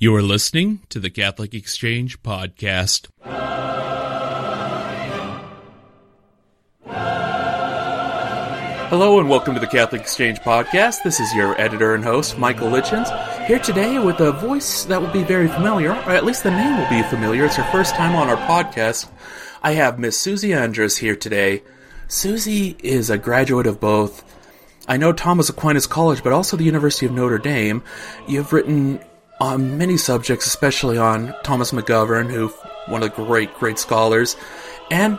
You are listening to the Catholic Exchange Podcast. Hello and welcome to the Catholic Exchange Podcast. This is your editor and host, Michael Lichens, here today with a voice that will be very familiar, or at least the name will be familiar. It's her first time on our podcast. I have Miss Susie Andres here today. Susie is a graduate of both I know Thomas Aquinas College, but also the University of Notre Dame. You've written on many subjects, especially on Thomas McGovern, who one of the great, great scholars. And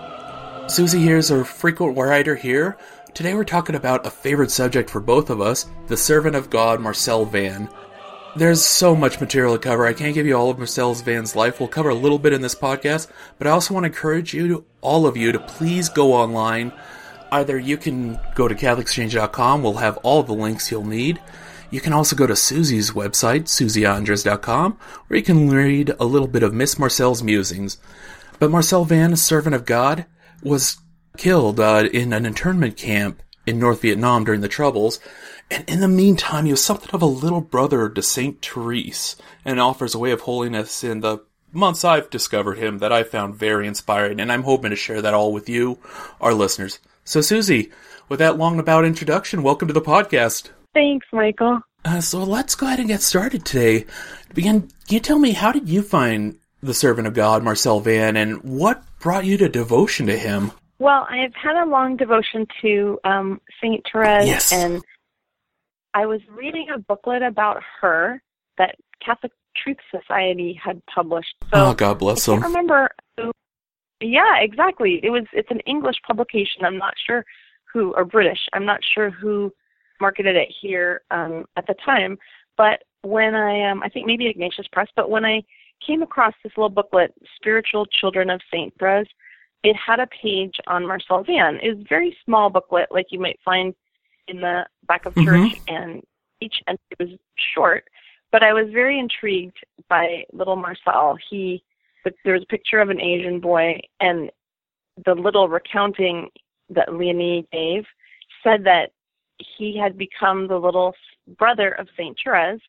Susie here is a frequent writer here. Today we're talking about a favorite subject for both of us, the servant of God, Marcel Van. There's so much material to cover. I can't give you all of Marcel Van's life. We'll cover a little bit in this podcast, but I also want to encourage you, all of you, to please go online, either you can go to CatholicExchange.com, we'll have all the links you'll need. You can also go to Susie's website, susieandres.com, where you can read a little bit of Miss Marcel's musings. But Marcel Van, a servant of God, was killed uh, in an internment camp in North Vietnam during the Troubles, and in the meantime, he was something of a little brother to Saint Therese, and offers a way of holiness in the months I've discovered him that I found very inspiring, and I'm hoping to share that all with you, our listeners. So, Susie, with that long about introduction, welcome to the podcast. Thanks, Michael. Uh, so let's go ahead and get started today. To begin, can you tell me how did you find the servant of God, Marcel Van, and what brought you to devotion to him? Well, I've had a long devotion to um, Saint Therese, yes. and I was reading a booklet about her that Catholic Truth Society had published. So oh, God bless I can't remember who yeah, exactly. It was it's an English publication. I'm not sure who or British. I'm not sure who marketed it here um, at the time. But when I um, I think maybe Ignatius Press. But when I came across this little booklet, Spiritual Children of Saint Therese, it had a page on Marcel Van. It was a very small booklet, like you might find in the back of church, mm-hmm. and each entry was short. But I was very intrigued by little Marcel. He there was a picture of an Asian boy, and the little recounting that Leonie gave said that he had become the little brother of Saint Therese,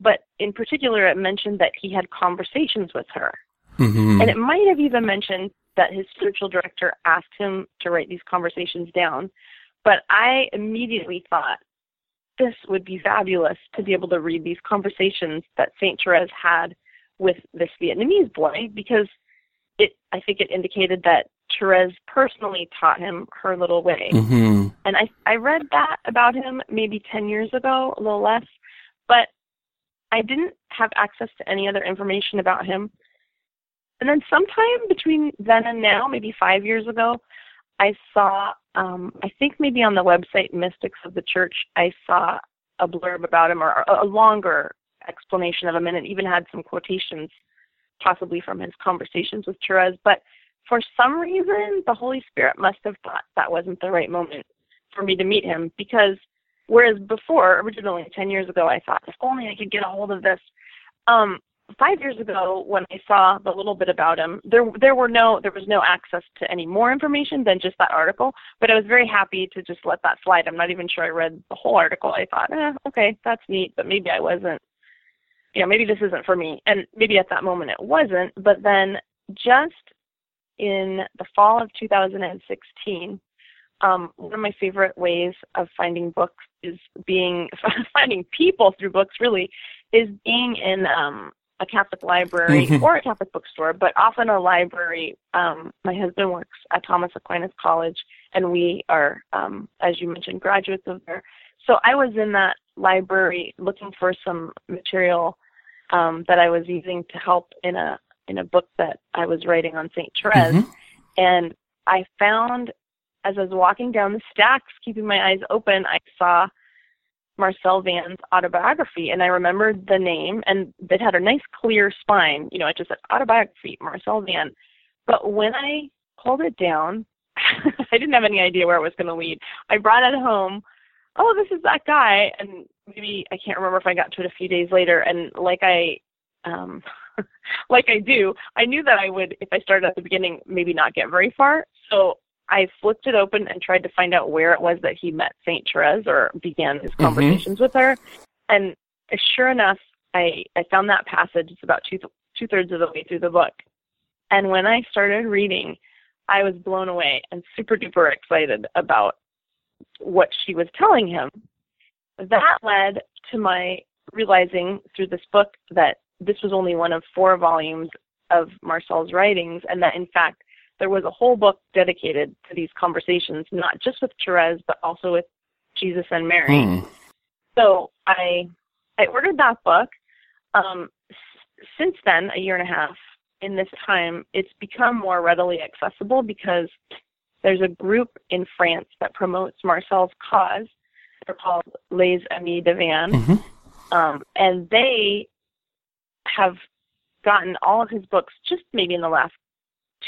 but in particular, it mentioned that he had conversations with her, mm-hmm. and it might have even mentioned that his spiritual director asked him to write these conversations down. But I immediately thought this would be fabulous to be able to read these conversations that Saint Therese had with this Vietnamese boy because it I think it indicated that Therese personally taught him her little way. Mm-hmm. And I I read that about him maybe 10 years ago, a little less, but I didn't have access to any other information about him. And then sometime between then and now, maybe 5 years ago, I saw um I think maybe on the website Mystics of the Church, I saw a blurb about him or a longer explanation of him, and it even had some quotations, possibly from his conversations with Therese. But for some reason, the Holy Spirit must have thought that wasn't the right moment for me to meet him because whereas before, originally 10 years ago, I thought, if only I could get a hold of this. Um, five years ago, when I saw the little bit about him, there there were no there was no access to any more information than just that article. But I was very happy to just let that slide. I'm not even sure I read the whole article. I thought, eh, okay, that's neat, but maybe I wasn't you know, maybe this isn't for me. And maybe at that moment it wasn't. But then just in the fall of 2016, um, one of my favorite ways of finding books is being finding people through books. Really, is being in um, a Catholic library mm-hmm. or a Catholic bookstore, but often a library. Um, my husband works at Thomas Aquinas College, and we are, um, as you mentioned, graduates of there. So I was in that library looking for some material um, that I was using to help in a in a book that I was writing on Saint Therese, mm-hmm. and I found as I was walking down the stacks, keeping my eyes open, I saw Marcel Van's autobiography, and I remembered the name, and it had a nice clear spine. You know, it just said autobiography, Marcel Van. But when I pulled it down, I didn't have any idea where it was going to lead. I brought it home oh, this is that guy. And maybe I can't remember if I got to it a few days later. And like I, um, like I do, I knew that I would, if I started at the beginning, maybe not get very far. So I flipped it open and tried to find out where it was that he met Saint Therese or began his mm-hmm. conversations mm-hmm. with her. And sure enough, I I found that passage. It's about two two thirds of the way through the book, and when I started reading, I was blown away and super duper excited about what she was telling him. That led to my realizing through this book that this was only one of four volumes of Marcel's writings, and that in fact there was a whole book dedicated to these conversations, not just with Therese, but also with Jesus and Mary. Hmm. So I I ordered that book. Um, s- since then, a year and a half, in this time, it's become more readily accessible because there's a group in France that promotes Marcel's cause. They're called Les Amis de Van, Mhm. um, and they have gotten all of his books just maybe in the last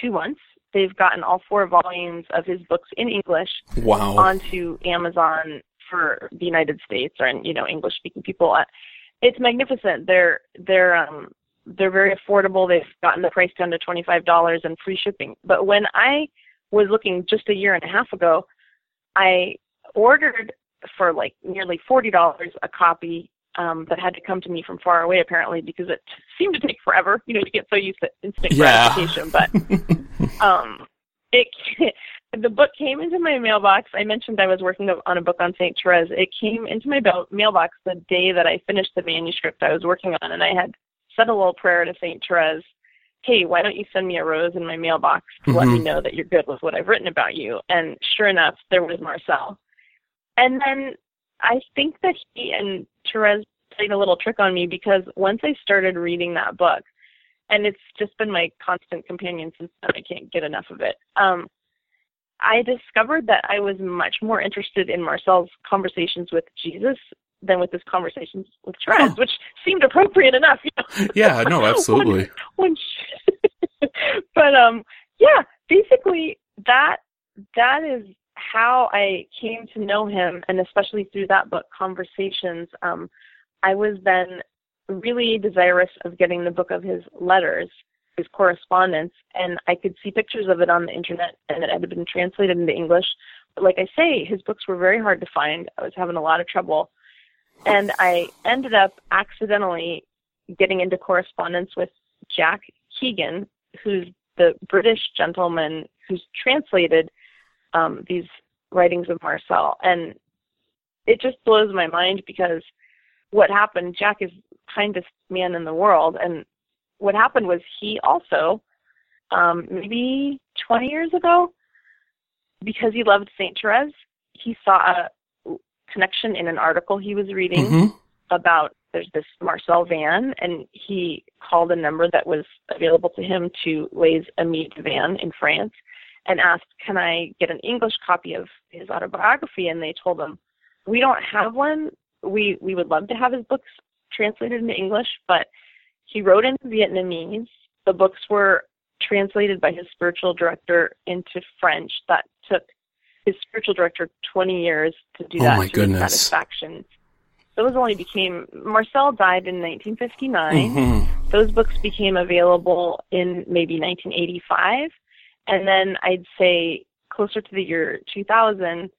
two months. They've gotten all four volumes of his books in English Wow. onto Amazon for the United States or you know English speaking people. Uh, It's magnificent. They're they're um they're very affordable. They've gotten the price down to twenty five dollars and free shipping. But when I was looking just a year and a half ago, I ordered for like nearly forty dollars a copy um, that had to come to me from far away apparently because it seemed to take forever. You know, to get so used to instant Yeah. gratification, but um it the book came into my mailbox i mentioned i was working on a book on st therese it came into my mailbox the day that i finished the manuscript i was working on and i had said a little prayer to st therese hey why don't you send me a rose in my mailbox to let me Mhm. know that you're good with what i've written about you and sure enough there was marcel and then i think that he and therese played a little trick on me because once i started reading that book and it's just been my constant companion since then. I can't get enough of it. Um, I discovered that I was much more interested in Marcel's conversations with Jesus than with his conversations with Therese, Huh. which seemed appropriate enough. You know? yeah, no, absolutely. when she, but um, yeah, basically that that is how I came to know him, and especially through that book, Conversations. Um, I was then really desirous of getting the book of his letters, his correspondence, and I could see pictures of it on the internet, and it had been translated into English. But like I say, his books were very hard to find. I was having a lot of trouble, and I ended up accidentally getting into correspondence with Jack Keegan, who's the British gentleman who's translated um, these writings of Marcel, and it just blows my mind because what happened, Jack is kindest man in the world, and what happened was he also, um, maybe 20 years ago, because he loved Saint Therese, he saw a connection in an article he was reading Mhm. about there's this Marcel Van, and he called a number that was available to him to Amis de Van in France, and asked, "Can I get an English copy of his autobiography?" And they told him, "We don't have one. We we would love to have his books translated into English, but he wrote in Vietnamese. The books were translated by his spiritual director into French. That took his spiritual director 20 years to do Oh that my to his goodness. satisfaction. Those only became Marcel died in 1959. Mhm. Those books became available in maybe 1985, and then I'd say closer to the year 2000,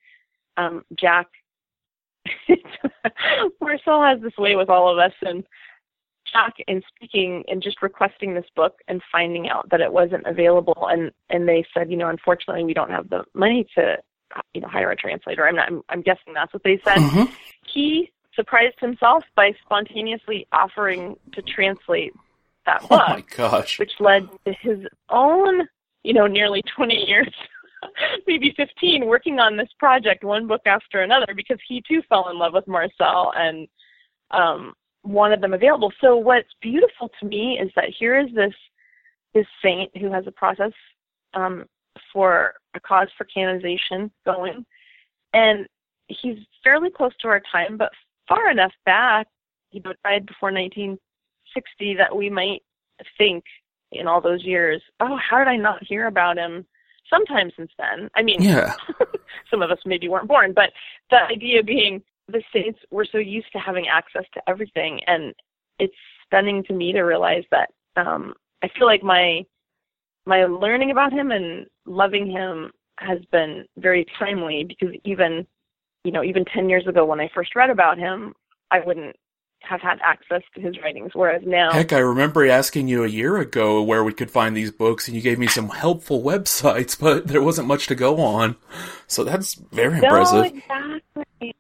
um, Jack. Marcel has this way with all of us, and Jack, in speaking and just requesting this book and finding out that it wasn't available, and and they said, you know, unfortunately, we don't have the money to, you know, hire a translator. I'm not. I'm, I'm guessing that's what they said Mhm. he surprised himself by spontaneously offering to translate that Oh book, my gosh. which led to his own, you know, nearly 20 years, maybe 15, working on this project, one book after another, because he too fell in love with Marcel and um, wanted them available. So what's beautiful to me is that here is this this saint who has a process um, for a cause for canonization going, and he's fairly close to our time, but far enough back, he died before 1960, that we might think in all those years, oh, how did I not hear about him sometime since then? I mean, Yeah. some of us maybe weren't born, but the idea being the saints were so used to having access to everything, and it's stunning to me to realize that um, I feel like my my learning about him and loving him has been very timely because even you know even 10 years ago when I first read about him, I wouldn't have had access to his writings. Whereas now, Heck, I remember asking you a year ago where we could find these books, and you gave me some helpful websites, but there wasn't much to go on. So that's very no, impressive. exactly.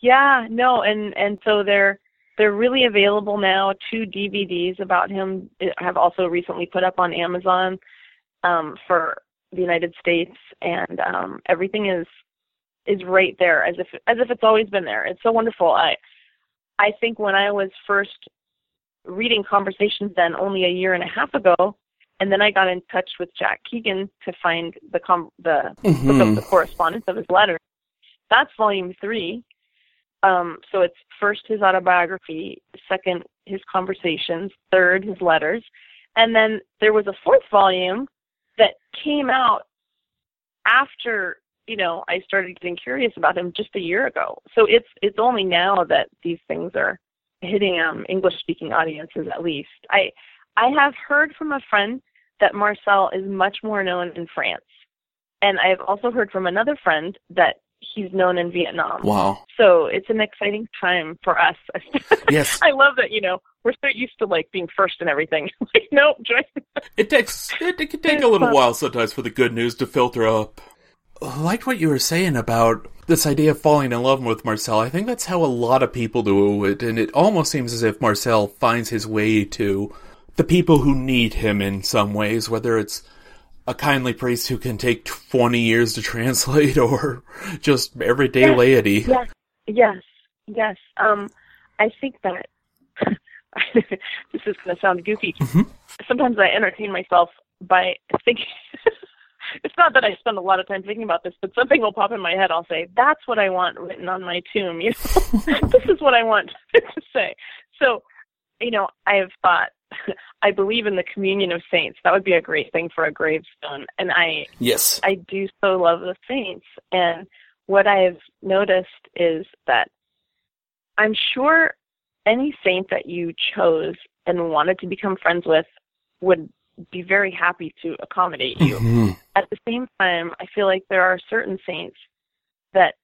Yeah, no, and and so they're they're really available now. Two DVDs about him have also recently put up on Amazon um, for the United States, and um, everything is is right there as if as if it's always been there. It's so wonderful. I I think when I was first reading conversations then only a year and a half ago, and then I got in touch with Jack Keegan to find the com- the Mhm. book the correspondence of his letters. That's volume three. Um, so it's first his autobiography, second his conversations, third his letters, and then there was a fourth volume that came out after you know I started getting curious about him just a year ago. So it's it's only now that these things are hitting um, English speaking audiences at least. I I have heard from a friend that Marcel is much more known in France. And I have also heard from another friend that he's known in Vietnam. Wow. So it's an exciting time for us. Yes. I love that, you know, we're so used to like being first and everything. like, nope. It takes it, it can take a little while sometimes for the good news to filter up. Like what you were saying about this idea of falling in love with Marcel, I think that's how a lot of people do it, and it almost seems as if Marcel finds his way to the people who need him in some ways, whether it's a kindly priest who can take 20 years to translate or just everyday Yes, laity. Yes, yes, yes. Um, I think that this is going to sound goofy. Mhm. Sometimes I entertain myself by thinking. It's not that I spend a lot of time thinking about this, but something will pop in my head. I'll say, "That's what I want written on my tomb." You know, this is what I want to say. So, you know, I've thought. I believe in the communion of saints. That would be a great thing for a gravestone. And I Yes. I do so love the saints. And what I've noticed is that I'm sure any saint that you chose and wanted to become friends with would be very happy to accommodate you. Mhm. At the same time, I feel like there are certain saints that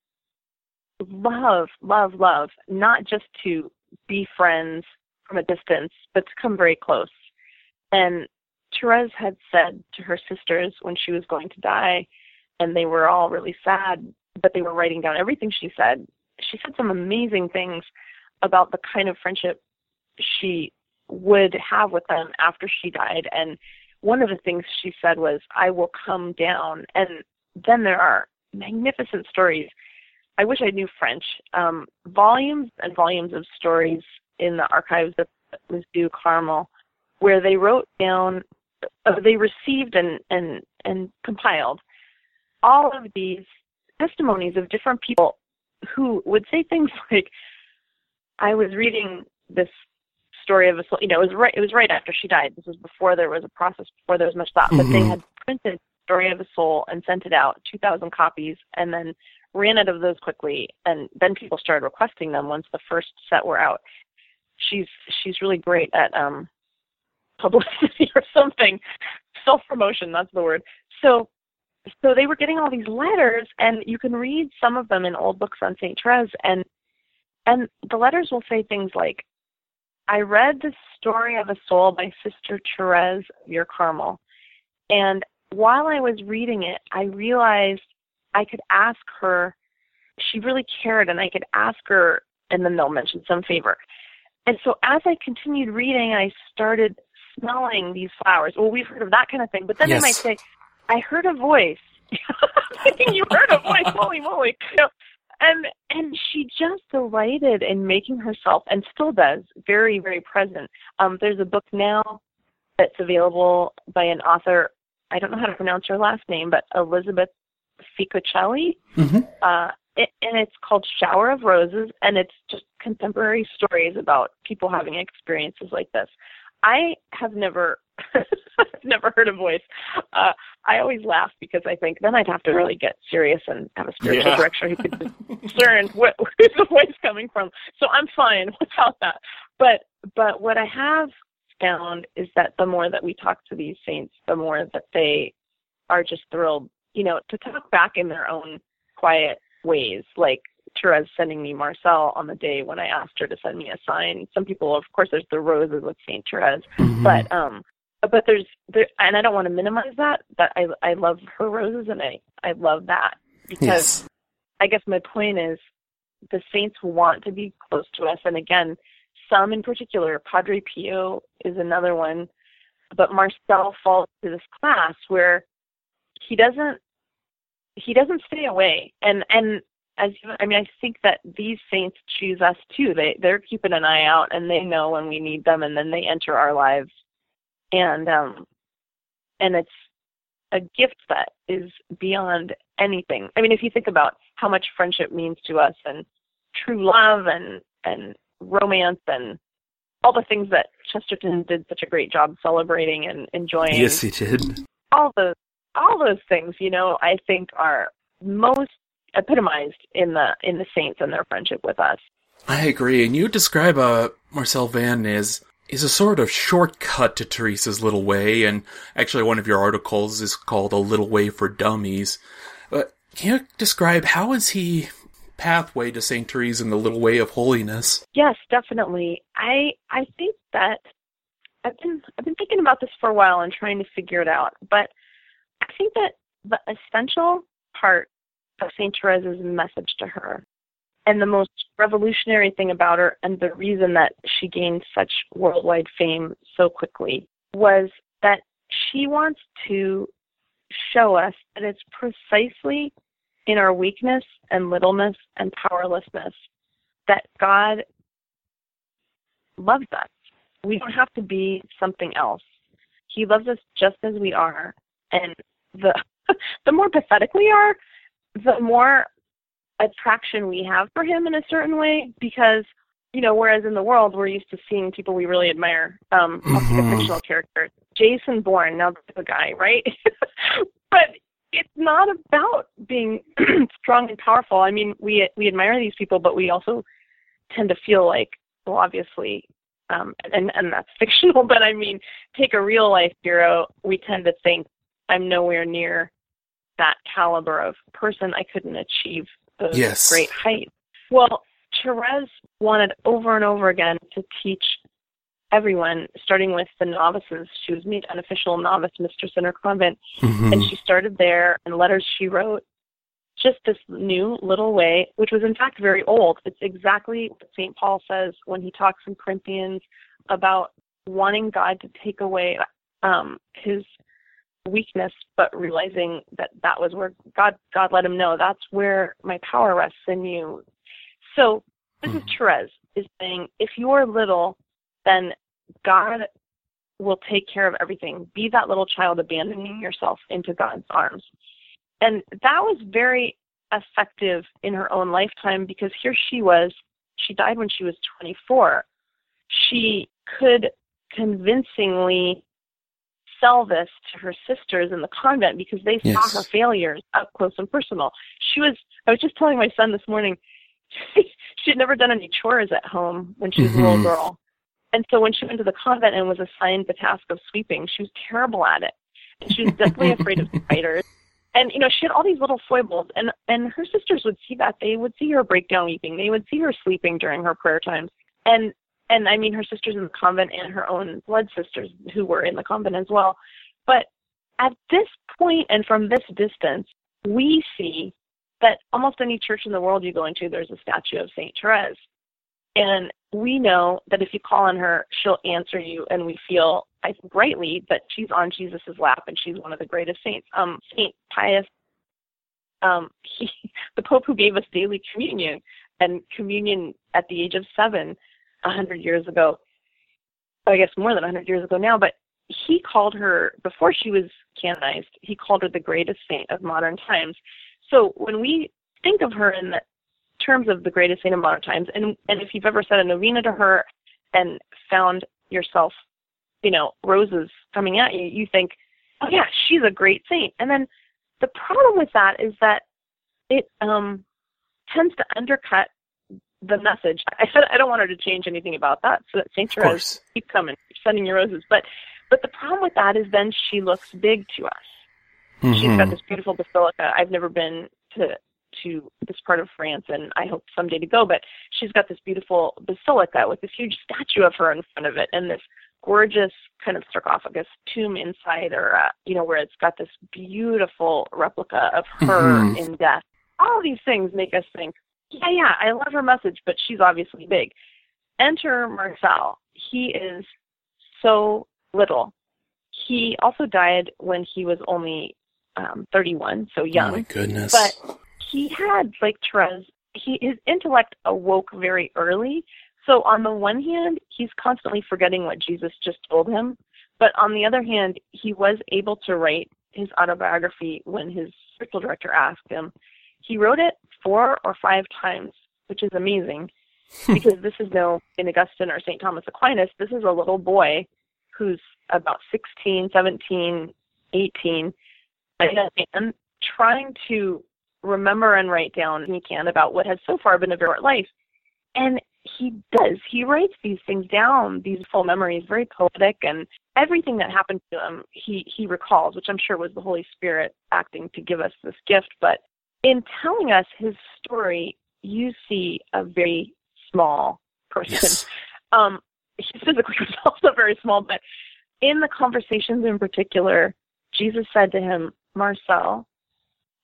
love, love, love, not just to be friends from a distance, but to come very close. And Therese had said to her sisters when she was going to die, and they were all really sad, but they were writing down everything she said. She said some amazing things about the kind of friendship she would have with them after she died. And one of the things she said was, I will come down. And then there are magnificent stories. I wish I knew French. Um, volumes and volumes of stories in the archives of Lisieux Carmel where they wrote down, uh, they received and, and, and compiled all of these testimonies of different people who would say things like, I was reading this story of a soul. You know, it was right. It was right after she died. This was before there was a process, before there was much thought. But they Mhm. had printed "Story of a Soul" and sent it out, two thousand copies, and then ran out of those quickly. And then people started requesting them once the first set were out. She's she's really great at um publicity or something, self promotion. That's the word. So so they were getting all these letters, and you can read some of them in old books on Saint Therese, and and the letters will say things like, "I read the story of a soul by Sister Therese of your Carmel, and while I was reading it, I realized I could ask her. She really cared, and I could ask her, and then they'll mention some favor. And so as I continued reading, I started smelling these flowers. Well, we've heard of that kind of thing, but then Yes. they might say, I heard a voice. You heard a voice, holy moly. You know, and and she just delighted in making herself and still does very, very present. Um, there's a book now that's available by an author, I don't know how to pronounce her last name, but Elizabeth Ficocelli. Mhm. Uh, it, and it's called Shower of Roses, and it's just contemporary stories about people having experiences like this. I have never, never heard a voice. Uh, I always laugh because I think then I'd have to really get serious and have a spiritual Yeah. director who could discern what, where's the voice coming from. So I'm fine without that. But but what I have found is that the more that we talk to these saints, the more that they are just thrilled, you know, to talk back in their own quiet ways, like Therese sending me Marcel on the day when I asked her to send me a sign. Some people, of course, there's the roses with Saint Therese, Mhm. but um, but there's there, and I don't want to minimize that. But I I love her roses, and I I love that because yes. I guess my point is the saints want to be close to us, and again, some in particular, Padre Pio is another one, but Marcel falls to this class where he doesn't he doesn't stay away, and and as you, I mean, I think that these saints choose us too. They they're keeping an eye out, and they know when we need them, and then they enter our lives, and um, and it's a gift that is beyond anything. I mean, if you think about how much friendship means to us, and true love, and and romance, and all the things that Chesterton did such a great job celebrating and enjoying Yes, he did. all those all those things you know i think are most epitomized in the in the saints and their friendship with us I agree. And you describe uh, Marcel Van as is a sort of shortcut to Teresa's Little Way, and actually one of your articles is called A Little Way for Dummies. But can you describe how is he pathway to St. Teresa and the Little Way of Holiness? yes definitely i i think that i've been i've been thinking about this for a while and trying to figure it out but i think that the essential part of saint teresa's message to her and the most revolutionary thing about her and the reason that she gained such worldwide fame so quickly was that she wants to show us that it's precisely in our weakness and littleness and powerlessness that God loves us. We don't have to be something else. He loves us just as we are. And the the more pathetic we are, the more attraction we have for him in a certain way because you know, whereas in the world we're used to seeing people we really admire. Um, I'll take a Mhm. fictional characters Jason Bourne. Now that's the guy, right? but it's not about being strong and powerful. I mean, we we admire these people, but we also tend to feel like, well, obviously, um, and and that's fictional. But I mean, take a real life hero. We tend to think I'm nowhere near that caliber of person. I couldn't achieve those Yes. great heights. Well, Therese wanted over and over again to teach everyone, starting with the novices. She was made an official novice mistress in her convent, Mhm. and she started there. And letters she wrote, just this new little way, which was in fact very old. It's exactly what St. Paul says when he talks in Corinthians about wanting God to take away um, his weakness, but realizing that that was where God God let him know that's where my power rests in you. So this is Mhm. Therese is saying if you're little, then God will take care of everything. Be that little child abandoning yourself into God's arms. And that was very effective in her own lifetime because here she was, she died when she was 24. She could convincingly sell this to her sisters in the convent because they Yes. saw her failures up close and personal. She was, I was just telling my son this morning, she had never done any chores at home when she was a Mhm. little girl. And so when she went to the convent and was assigned the task of sweeping, she was terrible at it. And she was definitely afraid of spiders. And you know, she had all these little foibles and and her sisters would see that. They would see her break down weeping. They would see her sleeping during her prayer times. And and I mean her sisters in the convent and her own blood sisters who were in the convent as well. But at this point and from this distance, we see that almost any church in the world you go into, there's a statue of Saint Therese. And we know that if you call on her, she'll answer you, and we feel, I think, rightly that she's on Jesus' lap and she's one of the greatest saints. Um, Saint Pius, um, he, the Pope who gave us daily communion, and communion at the age of seven, a hundred years ago. I guess more than a hundred years ago now, but he called her before she was canonized. He called her the greatest saint of modern times. So when we think of her in the terms of the greatest saint of modern times, and and if you've ever said a novena to her and found yourself, you know, roses coming at you, you think, oh yeah, she's a great saint. And then the problem with that is that it um tends to undercut the message. I said I don't want her to change anything about that, so that Saint Therese keep coming, keep sending you roses. But but the problem with that is then she looks big to us. She's got Mhm. this beautiful basilica. I've never been to to this part of France, and I hope someday to go. But she's got this beautiful basilica with this huge statue of her in front of it, and this gorgeous kind of sarcophagus tomb inside, or uh, you know, where it's got this beautiful replica of her Mhm. in death. All these things make us think, yeah, yeah, I love her message, but she's obviously big. Enter Marcel. He is so little. He also died when he was only um, 31, so young Oh my goodness. but he had like Therese, he his intellect awoke very early. So on the one hand, he's constantly forgetting what Jesus just told him, but on the other hand, he was able to write his autobiography when his spiritual director asked him. He wrote it four or five times, which is amazing because this is no St. Augustine or St. Thomas Aquinas. This is a little boy who's about 16, 17, 18, and trying to remember and write down he can about what has so far been a very short life. And he does. He writes these things down, these full memories, very poetic, and everything that happened to him, he he recalls, which I'm sure was the Holy Spirit acting to give us this gift. But in telling us his story, you see a very small person. yes. Um, he physically was also very small, but in the conversations in particular, Jesus said to him, Marcel,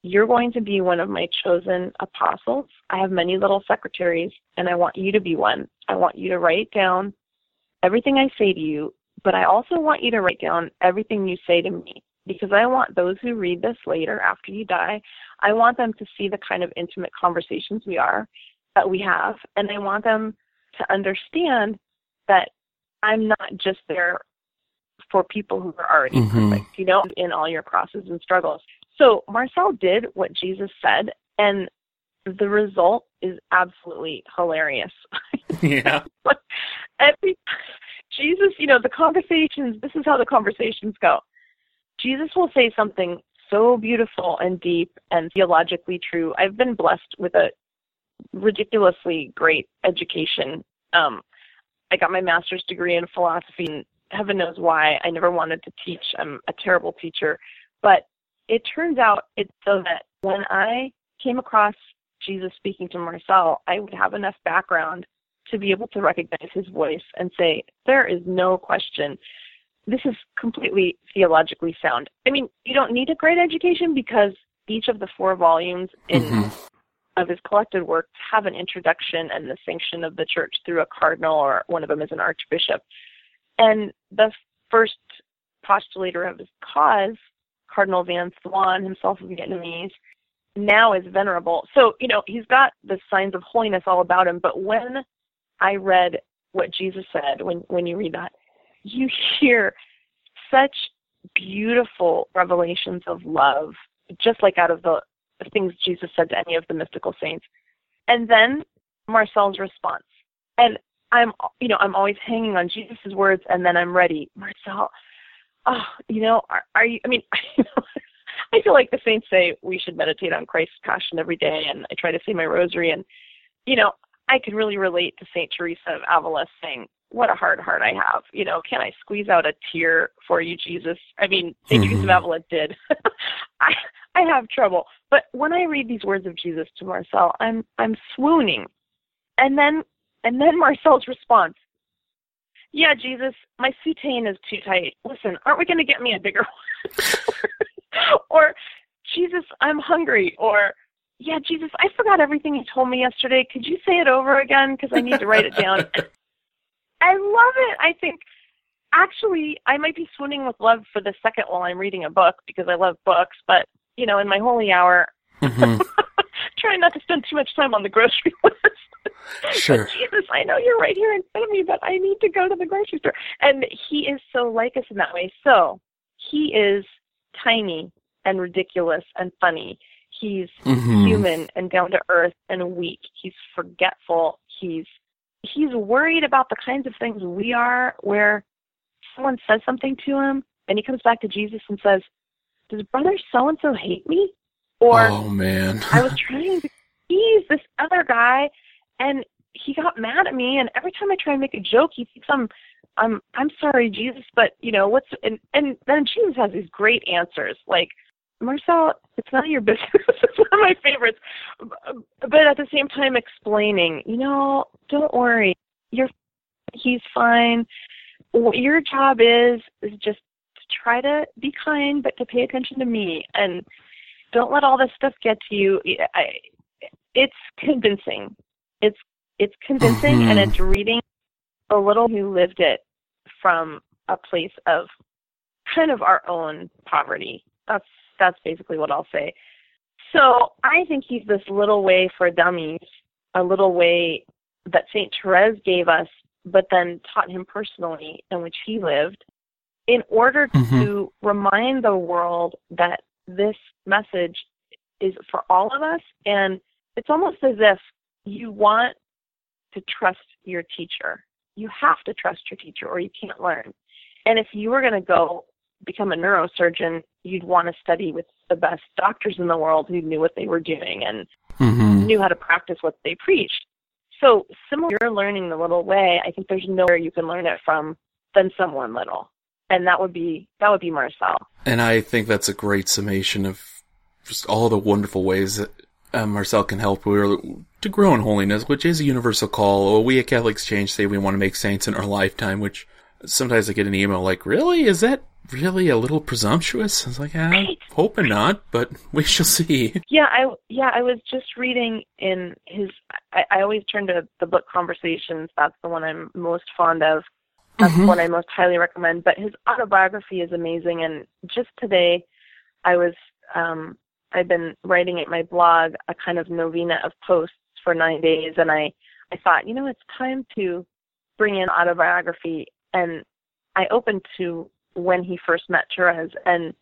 you're going to be one of my chosen apostles. I have many little secretaries, and I want you to be one. I want you to write down everything I say to you, but I also want you to write down everything you say to me because I want those who read this later after you die, I want them to see the kind of intimate conversations we are that we have, and I want them to understand that I'm not just there for people who are already Mhm. perfect, you know, in all your crosses and struggles. So Marcel did what Jesus said, and the result is absolutely hilarious. yeah. Every Jesus, you know, the conversations. This is how the conversations go. Jesus will say something so beautiful and deep and theologically true. I've been blessed with a ridiculously great education. Um, I got my master's degree in philosophy, and heaven knows why. I never wanted to teach. I'm a terrible teacher. But it turns out it's so that when I came across Jesus speaking to Marcel, I would have enough background to be able to recognize his voice and say, there is no question. This is completely theologically sound. I mean, you don't need a great education because each of the four volumes in Mhm. of his collected works have an introduction and the sanction of the church through a cardinal or one of them is an archbishop. And the first postulator of his cause, Cardinal Van Thuan, himself a Vietnamese, now is venerable. So, you know, he's got the signs of holiness all about him. But when I read what Jesus said, when, when you read that, you hear such beautiful revelations of love, just like out of the things Jesus said to any of the mystical saints. And then Marcel's response. And I'm, you know, I'm always hanging on Jesus' words, and then I'm ready. Marcel, oh, you know, are, are you? I mean, I feel like the saints say we should meditate on Christ's passion every day, and I try to say my rosary, and you know, I could really relate to Saint Teresa of Avila saying, "What a hard heart I have." You know, can I squeeze out a tear for you, Jesus? I mean, Saint Teresa of. Avila did. I I have trouble, but when I read these words of Jesus to Marcel, I'm I'm swooning, and then and then Marcel's response. Yeah, Jesus, my soutane is too tight. Listen, aren't we going to get me a bigger one? or, Jesus, I'm hungry. Or, yeah, Jesus, I forgot everything you told me yesterday. Could you say it over again? Because I need to write it down. I love it. I think, actually, I might be swooning with love for the second while I'm reading a book because I love books. But, you know, in my holy hour, Mhm. trying not to spend too much time on the grocery list. Sure. Jesus, I know you're right here in front of me, but I need to go to the grocery store. And he is so like us in that way. So he is tiny and ridiculous and funny. He's Mhm. human and down to earth and weak. He's forgetful. He's he's worried about the kinds of things we are where someone says something to him and he comes back to Jesus and says, Does brother so and so hate me? Or oh man. I was trying to tease this other guy, and he got mad at me. And every time I try and make a joke, he thinks I'm, I'm, I'm sorry, Jesus, but you know what's? And and then Jesus has these great answers, like, Marcel, it's none of your business. it's one of my favorites. But at the same time, explaining, you know, don't worry, you're he's fine. What your job is is just to try to be kind, but to pay attention to me, and don't let all this stuff get to you. I, it's convincing. It's it's convincing, mm-hmm. and it's reading a little who lived it from a place of kind of our own poverty. That's that's basically what I'll say. So I think he's this little way for dummies, a little way that Saint Therese gave us, but then taught him personally, in which he lived, in order mm-hmm. to remind the world that this message is for all of us, and it's almost as if you want to trust your teacher. You have to trust your teacher, or you can't learn. And if you were going to go become a neurosurgeon, you'd want to study with the best doctors in the world who knew what they were doing and mm-hmm. knew how to practice what they preached. So, similar you're learning the little way, I think there's nowhere you can learn it from than someone little, and that would be that would be Marcel. And I think that's a great summation of just all the wonderful ways that uh, Marcel can help to grow in holiness, which is a universal call. We at Catholic Exchange say we want to make saints in our lifetime, which sometimes I get an email like, "Really? Is that really a little presumptuous?" I was like, "I'm right. hoping not, but we shall see." Yeah, I yeah, I was just reading in his. I, I always turn to the book Conversations. That's the one I'm most fond of. That's mm-hmm. the one I most highly recommend. But his autobiography is amazing. And just today, I was um, I've been writing at my blog a kind of novena of posts for nine days, and I I thought, you know, it's time to bring in autobiography and I opened to when he first met Therese, and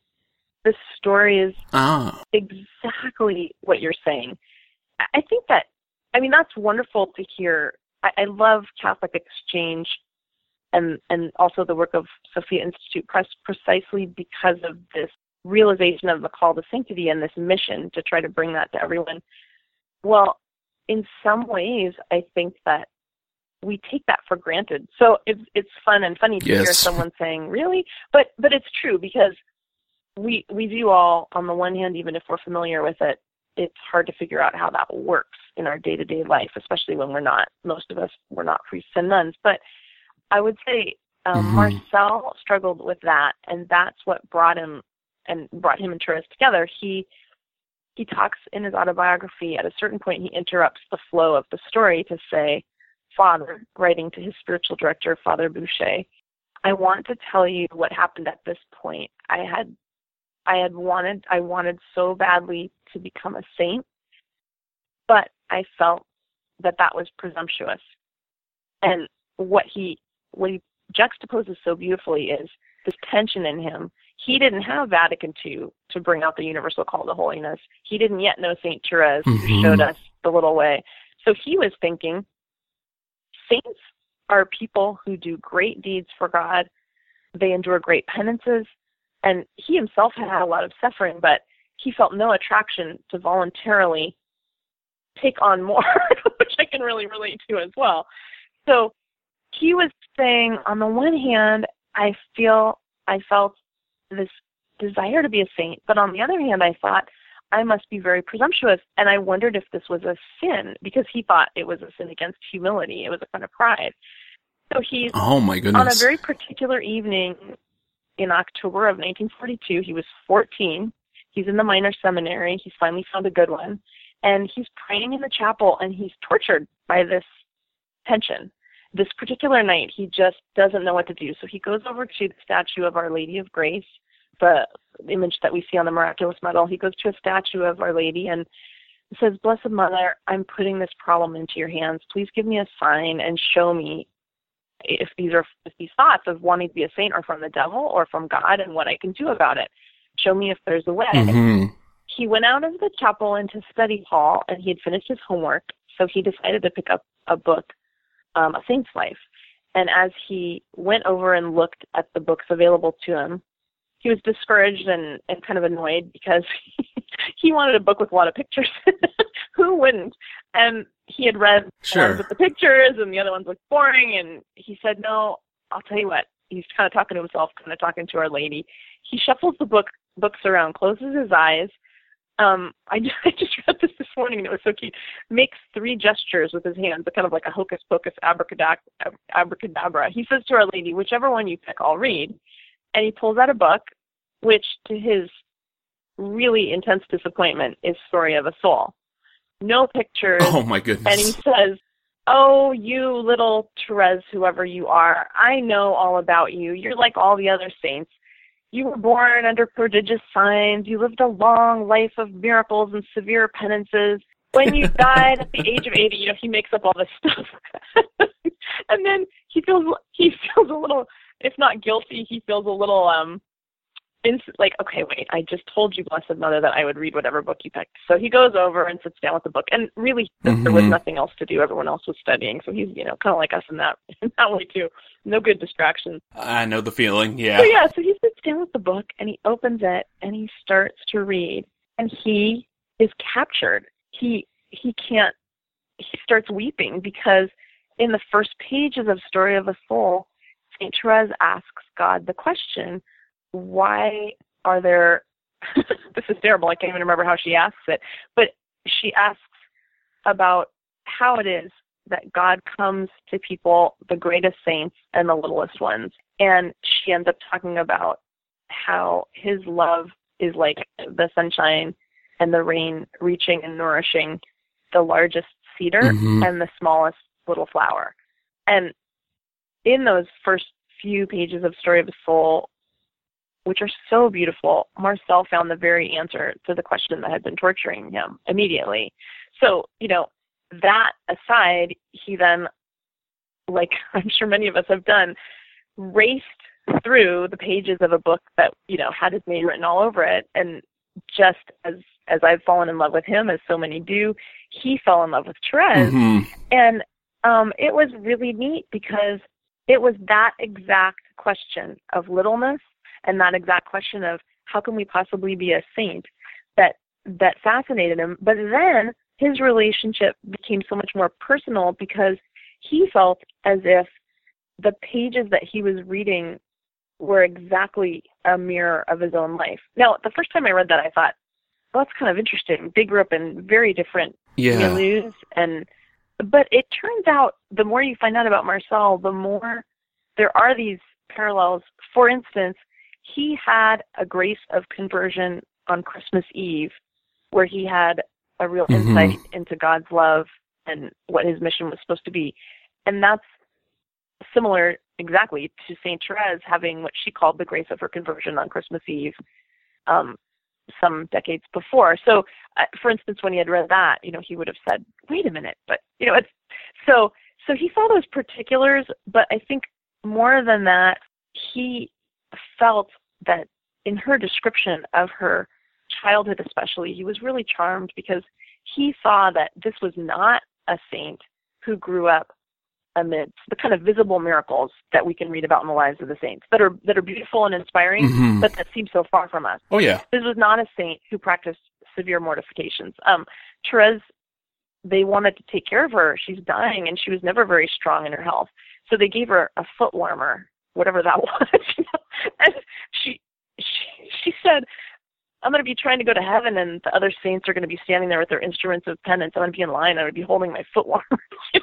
the story is ah. exactly what you're saying. I think that, I mean, that's wonderful to hear. I, I love Catholic Exchange and and also the work of Sophia Institute Press precisely because of this realization of the call to sanctity and this mission to try to bring that to everyone. Well, in some ways, I think that we take that for granted. So it's it's fun and funny to yes. hear someone saying, "Really?" But but it's true because we we do all on the one hand, even if we're familiar with it, it's hard to figure out how that works in our day to day life, especially when we're not. Most of us we're not priests and nuns, but I would say um, mm-hmm. Marcel struggled with that, and that's what brought him and brought him and Therese together. He he talks in his autobiography at a certain point he interrupts the flow of the story to say father, writing to his spiritual director, Father Boucher, I want to tell you what happened at this point. I had I had wanted I wanted so badly to become a saint, but I felt that that was presumptuous. And what he what he juxtaposes so beautifully is this tension in him. He didn't have Vatican II to bring out the universal call to holiness. He didn't yet know Saint Therese, mm-hmm. who showed us the little way. So he was thinking, Saints are people who do great deeds for God. They endure great penances. And he himself had a lot of suffering, but he felt no attraction to voluntarily take on more, which I can really relate to as well. So he was saying, on the one hand, I feel I felt this desire to be a saint, but on the other hand, I thought I must be very presumptuous. And I wondered if this was a sin because he thought it was a sin against humility. It was a kind of pride. So he's oh my goodness on a very particular evening in October of 1942. He was 14. He's in the minor seminary. He's finally found a good one, and he's praying in the chapel, and he's tortured by this tension. This particular night, he just doesn't know what to do. So he goes over to the statue of Our Lady of Grace, the image that we see on the miraculous medal. He goes to a statue of Our Lady and says, Blessed Mother, I'm putting this problem into your hands. Please give me a sign and show me if these are if these thoughts of wanting to be a saint are from the devil or from God and what I can do about it. Show me if there's a way. Mm-hmm. He went out of the chapel into study hall and he had finished his homework, so he decided to pick up a book, um, A Saint's Life. And as he went over and looked at the books available to him, he was discouraged and, and kind of annoyed because he wanted a book with a lot of pictures. Who wouldn't? And he had read sure. with the pictures and the other ones looked boring and he said, No, I'll tell you what, he's kind of talking to himself, kind of talking to Our Lady. He shuffles the book books around, closes his eyes. Um, I, I just read this this morning and it was so cute. Makes three gestures with his hands, but kind of like a hocus pocus abracadabra. He says to our lady, whichever one you pick, I'll read. And he pulls out a book, which to his really intense disappointment is Story of a Soul. No pictures. Oh my goodness. And he says, Oh, you little Therese, whoever you are, I know all about you. You're like all the other saints. You were born under prodigious signs. You lived a long life of miracles and severe penances. When you died at the age of 80, you know, he makes up all this stuff. and then he feels he feels a little if not guilty, he feels a little um like, okay, wait, I just told you, Blessed Mother, that I would read whatever book you picked. So he goes over and sits down with the book, and really, mm-hmm. there was nothing else to do. Everyone else was studying, so he's, you know, kind of like us in that in that way too. No good distractions. I know the feeling. Yeah. So yeah, so he sits down with the book and he opens it and he starts to read, and he is captured. He he can't. He starts weeping because in the first pages of Story of a Soul, Saint Therese asks God the question why are there this is terrible i can't even remember how she asks it but she asks about how it is that god comes to people the greatest saints and the littlest ones and she ends up talking about how his love is like the sunshine and the rain reaching and nourishing the largest cedar mm-hmm. and the smallest little flower and in those first few pages of story of a soul which are so beautiful, Marcel found the very answer to the question that had been torturing him immediately. So, you know, that aside, he then, like I'm sure many of us have done, raced through the pages of a book that, you know, had his name written all over it. And just as as I've fallen in love with him, as so many do, he fell in love with Therese. Mm-hmm. And um, it was really neat because it was that exact question of littleness and that exact question of how can we possibly be a saint that that fascinated him but then his relationship became so much more personal because he felt as if the pages that he was reading were exactly a mirror of his own life. Now, the first time I read that, I thought, well, that's kind of interesting. They grew up in very different yeah. milieus, and but it turns out the more you find out about Marcel, the more there are these parallels. For instance, he had a grace of conversion on Christmas Eve where he had a real mm-hmm. insight into God's love and what his mission was supposed to be. And that's similar exactly to St. Therese having what she called the grace of her conversion on Christmas Eve um, some decades before. So, uh, for instance, when he had read that, you know, he would have said, "Wait a minute," but you know, it's so. So he saw those particulars, but I think more than that, he felt that in her description of her childhood, especially, he was really charmed because he saw that this was not a saint who grew up amidst the kind of visible miracles that we can read about in the lives of the saints that are that are beautiful and inspiring, mm-hmm. but that seem so far from us. Oh yeah, this was not a saint who practiced severe mortifications. Um, Therese, they wanted to take care of her. She's dying, and she was never very strong in her health, so they gave her a foot warmer, whatever that was. You know? and she she she said I'm going to be trying to go to heaven, and the other saints are going to be standing there with their instruments of penance. I'm going to be in line. I'm going to be holding my foot warmer. You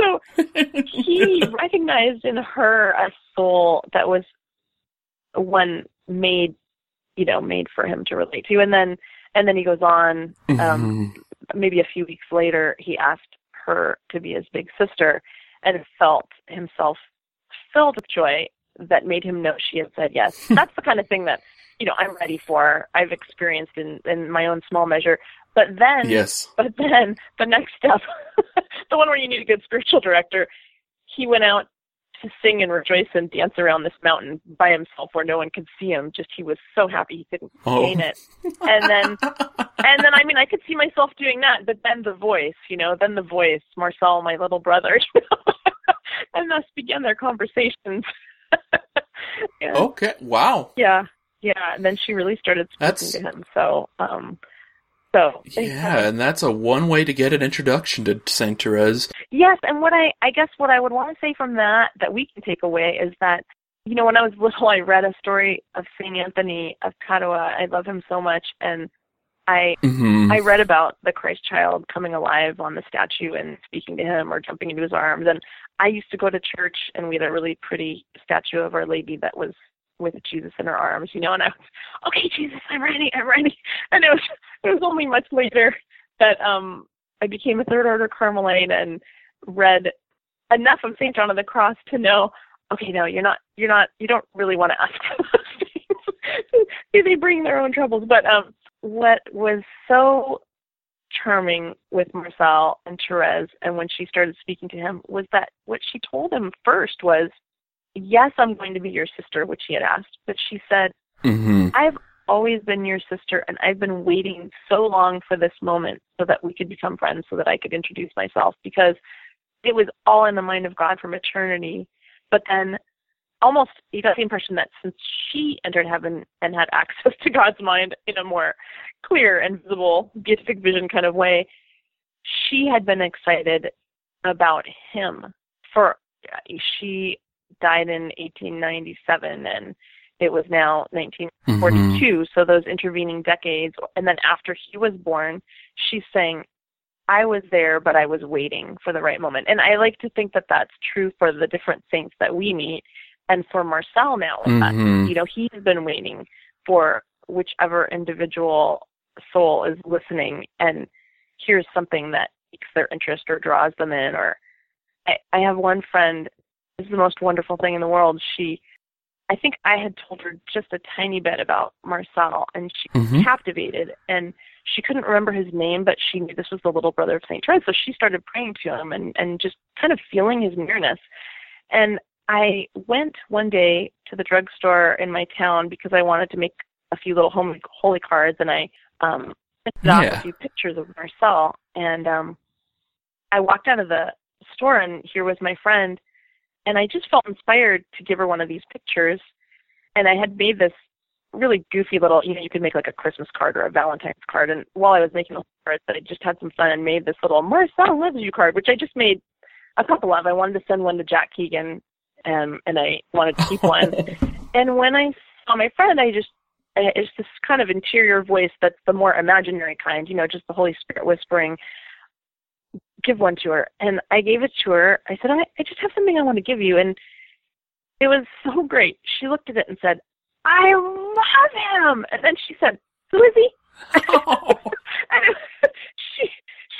know? So he recognized in her a soul that was one made, you know, made for him to relate to. And then, and then he goes on. Um, mm-hmm. Maybe a few weeks later, he asked her to be his big sister, and felt himself filled with joy that made him know she had said yes. That's the kind of thing that you know I'm ready for. I've experienced in in my own small measure. But then, yes. But then the next step, the one where you need a good spiritual director, he went out to sing and rejoice and dance around this mountain by himself where no one could see him. Just he was so happy he couldn't oh. it. And then, and then I mean I could see myself doing that. But then the voice, you know, then the voice, Marcel, my little brother, and thus began their conversations. yeah. Okay. Wow. Yeah. Yeah. And then she really started speaking that's... to him. So, um, so yeah, and that's a one way to get an introduction to Saint Therese. Yes, and what I I guess what I would want to say from that that we can take away is that you know, when I was little, I read a story of Saint Anthony of Padua. I love him so much, and I hmm I read about the Christ child coming alive on the statue and speaking to him or jumping into his arms. And I used to go to church, and we had a really pretty statue of Our Lady that was with Jesus in her arms, you know. And I was, okay, Jesus, I'm ready, I'm ready. And it was it was only much later that um I became a third order Carmelite and read enough of Saint John of the Cross to know, okay, no, you're not, you're not, you don't really want to ask for those things. they bring their own troubles, but um what was so charming with Marcel and Therese and when she started speaking to him was that what she told him first was, Yes, I'm going to be your sister, which he had asked, but she said, hmm I've always been your sister and I've been waiting so long for this moment so that we could become friends, so that I could introduce myself because it was all in the mind of God from eternity. But then almost you got the impression that since she entered heaven and had access to God's mind in a more clear and visible beatific vision kind of way, she had been excited about him for she died in 1897 and it was now 1942 so those intervening decades and then after he was born she's saying I was there, but I was waiting for the right moment. And I like to think that that's true for the different saints that we meet, and for Marcel now. Mhm. You know, he's been waiting for whichever individual soul is listening and hears something that piques their interest or draws them in. Or I, I have one friend. Is the most wonderful thing in the world. She, I think I had told her just a tiny bit about Marcel, and she was Mhm. captivated. And she couldn't remember his name, but she knew this was the little brother of Saint Therese, so she started praying to him and and just kind of feeling his nearness. And I went one day to the drugstore in my town because I wanted to make a few little holy holy cards, and I um printed off Yeah. a few pictures of Marcel. And um I walked out of the store, and here was my friend, and I just felt inspired to give her one of these pictures. And I had made this really goofy little, you know, you could make like a Christmas card or a Valentine's card. And while I was making the cards, I just had some fun and made this little Marcel loves you card, which I just made a couple of. I wanted to send one to Jack Keegan, um, and I wanted to keep one. and when I saw my friend, I just it's this kind of interior voice that's the more imaginary kind, you know, just the Holy Spirit whispering, give one to her. And I gave it to her. I said, I, I just have something I want to give you. And it was so great. She looked at it and said, I love him. And then she said, Who is he? Oh. and she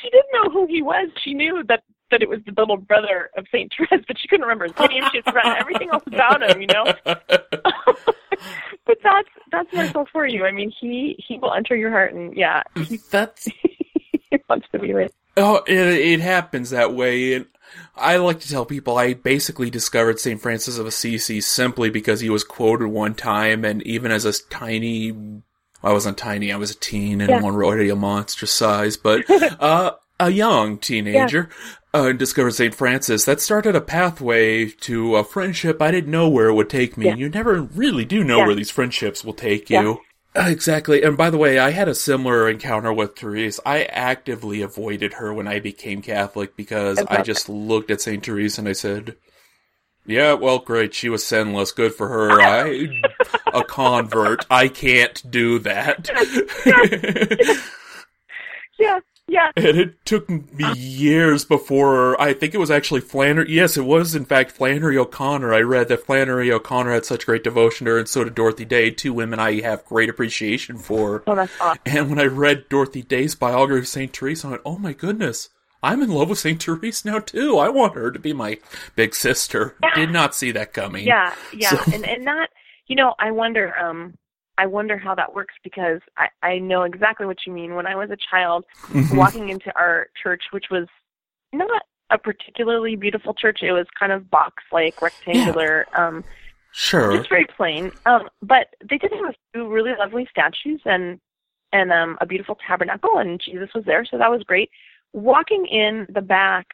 she didn't know who he was. She knew that that it was the little brother of Saint Therese, but she couldn't remember his name. She had forgotten everything else about him, you know. but that's that's Marcel for you. I mean, he he will enter your heart, and yeah, he, That's he wants to be with. Oh, it, it happens that way. And I like to tell people I basically discovered St. Francis of Assisi simply because he was quoted one time, and even as a tiny, I wasn't tiny, I was a teen and Yeah. already a monster size, but uh, a young teenager. Uh, discovered St. Francis. That started a pathway to a friendship I didn't know where it would take me. Yeah. And you never really do know Yeah. where these friendships will take Yeah. you. Uh, Exactly. And by the way, I had a similar encounter with Therese. I actively avoided her when I became Catholic because I I just looked at St. Therese and I said, yeah, well, great. She was sinless. Good for her. I, a convert. I can't do that. Yeah, yeah. and it took me years before, I think it was actually Flannery. Yes, it was in fact Flannery O'Connor. I read that Flannery O'Connor had such great devotion to her and so did Dorothy Day, two women I have great appreciation for. Oh, that's awesome. And when I read Dorothy Day's biography of St. Teresa, I went, oh my goodness, I'm in love with St. Teresa now too. I want her to be my big sister. Yeah. Did not see that coming. Yeah, yeah, So- and and not, you know, I wonder, um, I wonder how that works because I I know exactly what you mean. When I was a child, Mhm. walking into our church, which was not a particularly beautiful church, it was kind of box-like, rectangular, um, Sure. just very plain. Um, but they did have a few really lovely statues and and um, a beautiful tabernacle, and Jesus was there, so that was great. Walking in the back,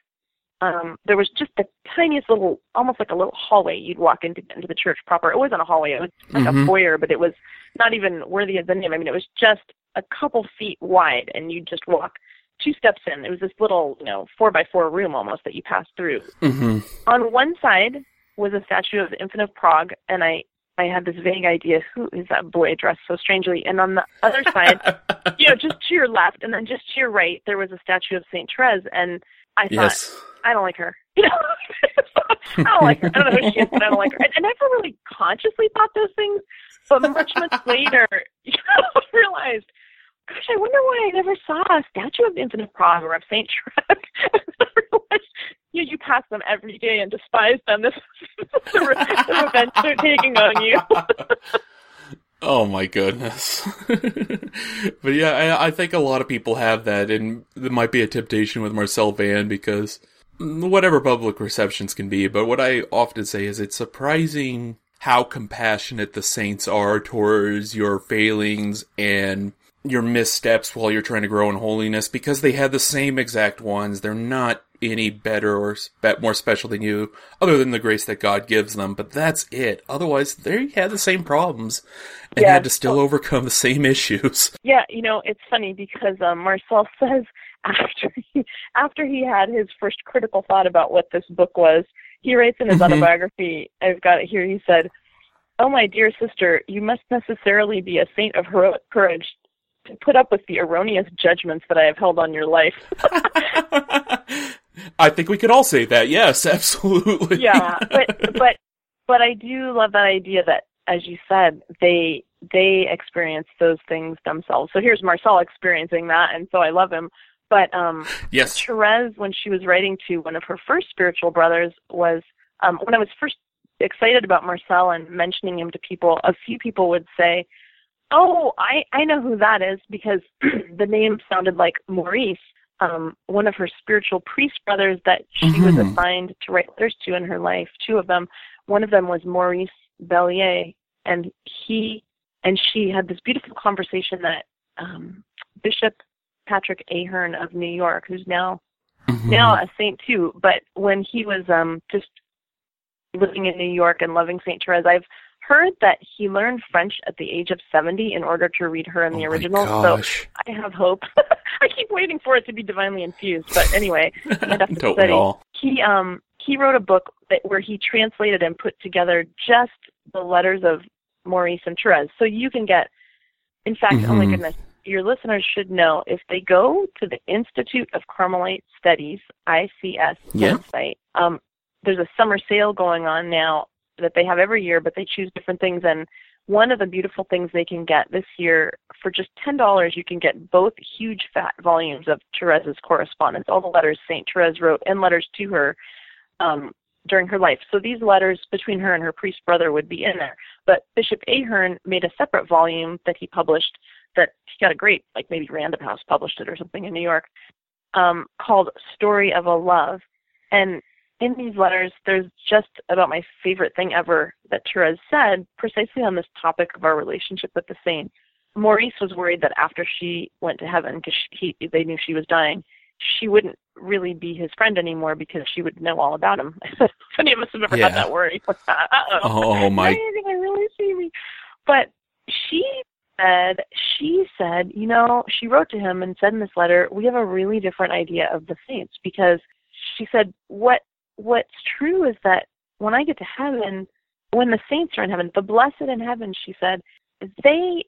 um, there was just the tiniest little, almost like a little hallway you'd walk into into the church proper. It wasn't a hallway; it was like Mhm. a foyer, but it was not even worthy of the name. I mean, it was just a couple feet wide, and you just walk two steps in. It was this little, you know, four by four room almost that you passed through hmm on one side was a statue of the Infant of Prague, and I I had this vague idea who is that boy dressed so strangely, and on the other side, you know, just to your left, and then just to your right, there was a statue of Saint Therese, and I thought Yes. I don't like her. You know, I don't like her. I don't know who she is, but I don't like her. And I never really consciously thought those things, but much, much later, you know, I realized, gosh, I wonder why I never saw a statue of of Prague or of Saint Therese. You, you pass them every day and despise them. This is the, re- the revenge they're taking on you. Oh my goodness. but yeah, I, I think a lot of people have that, and there might be a temptation with Marcel Van because whatever public receptions can be, but what I often say is it's surprising how compassionate the saints are towards your failings and your missteps while you're trying to grow in holiness because they had the same exact ones. They're not any better or more special than you, other than the grace that God gives them. But that's it. Otherwise, they had the same problems and Yeah. had to still overcome the same issues. Yeah, you know, it's funny because um, Marcel says after he, after he had his first critical thought about what this book was, he writes in his Mhm. autobiography, I've got it here, he said, Oh, my dear sister, you must necessarily be a saint of heroic courage to put up with the erroneous judgments that I have held on your life. I think we could all say that. Yes, absolutely. yeah, but but but I do love that idea that, as you said, they they experience those things themselves. So here's Marcel experiencing that, and so I love him. But um, yes. Therese, when she was writing to one of her first spiritual brothers, was um, when I was first excited about Marcel and mentioning him to people, a few people would say, "Oh, I I know who that is," because the name sounded like Maurice, um, one of her spiritual priest brothers that she was Mhm. assigned to write letters to in her life. Two of them. One of them was Maurice Bellière, and he and she had this beautiful conversation that um, Bishop Patrick Ahern of New York, who's now Mhm. now a saint too, but when he was um just living in New York and loving Saint Therese, I've heard that he learned French at the age of 70 in order to read her in the Oh original. So. I have hope. I keep waiting for it to be divinely infused, but anyway, I'd have to Don't study. he um he wrote a book that where he translated and put together just the letters of Maurice and Therese. So you can get in fact, oh my Mhm. goodness, your listeners should know if they go to the Institute of Carmelite Studies, ICS Yeah. website, um, there's a summer sale going on now that they have every year, but they choose different things and one of the beautiful things they can get this year for just ten dollars you can get both huge fat volumes of Therese's correspondence, all the letters Saint Therese wrote and letters to her um, during her life. So these letters between her and her priest brother would be in there. But Bishop Ahern made a separate volume that he published that he got a great, like maybe Random House published it or something in New York, um, called Story of a Love. And in these letters, there's just about my favorite thing ever that Therese said, precisely on this topic of our relationship with the saint. Maurice was worried that after she went to heaven, because he, they knew she was dying, she wouldn't really be his friend anymore because she would know all about him. if any of us have ever Yeah. had that worry. Oh my Now you're gonna really see me. But she said, she said, you know, she wrote to him and said in this letter, we have a really different idea of the saints because she said, what what's true is that when I get to heaven, when the saints are in heaven, the blessed in heaven, she said, they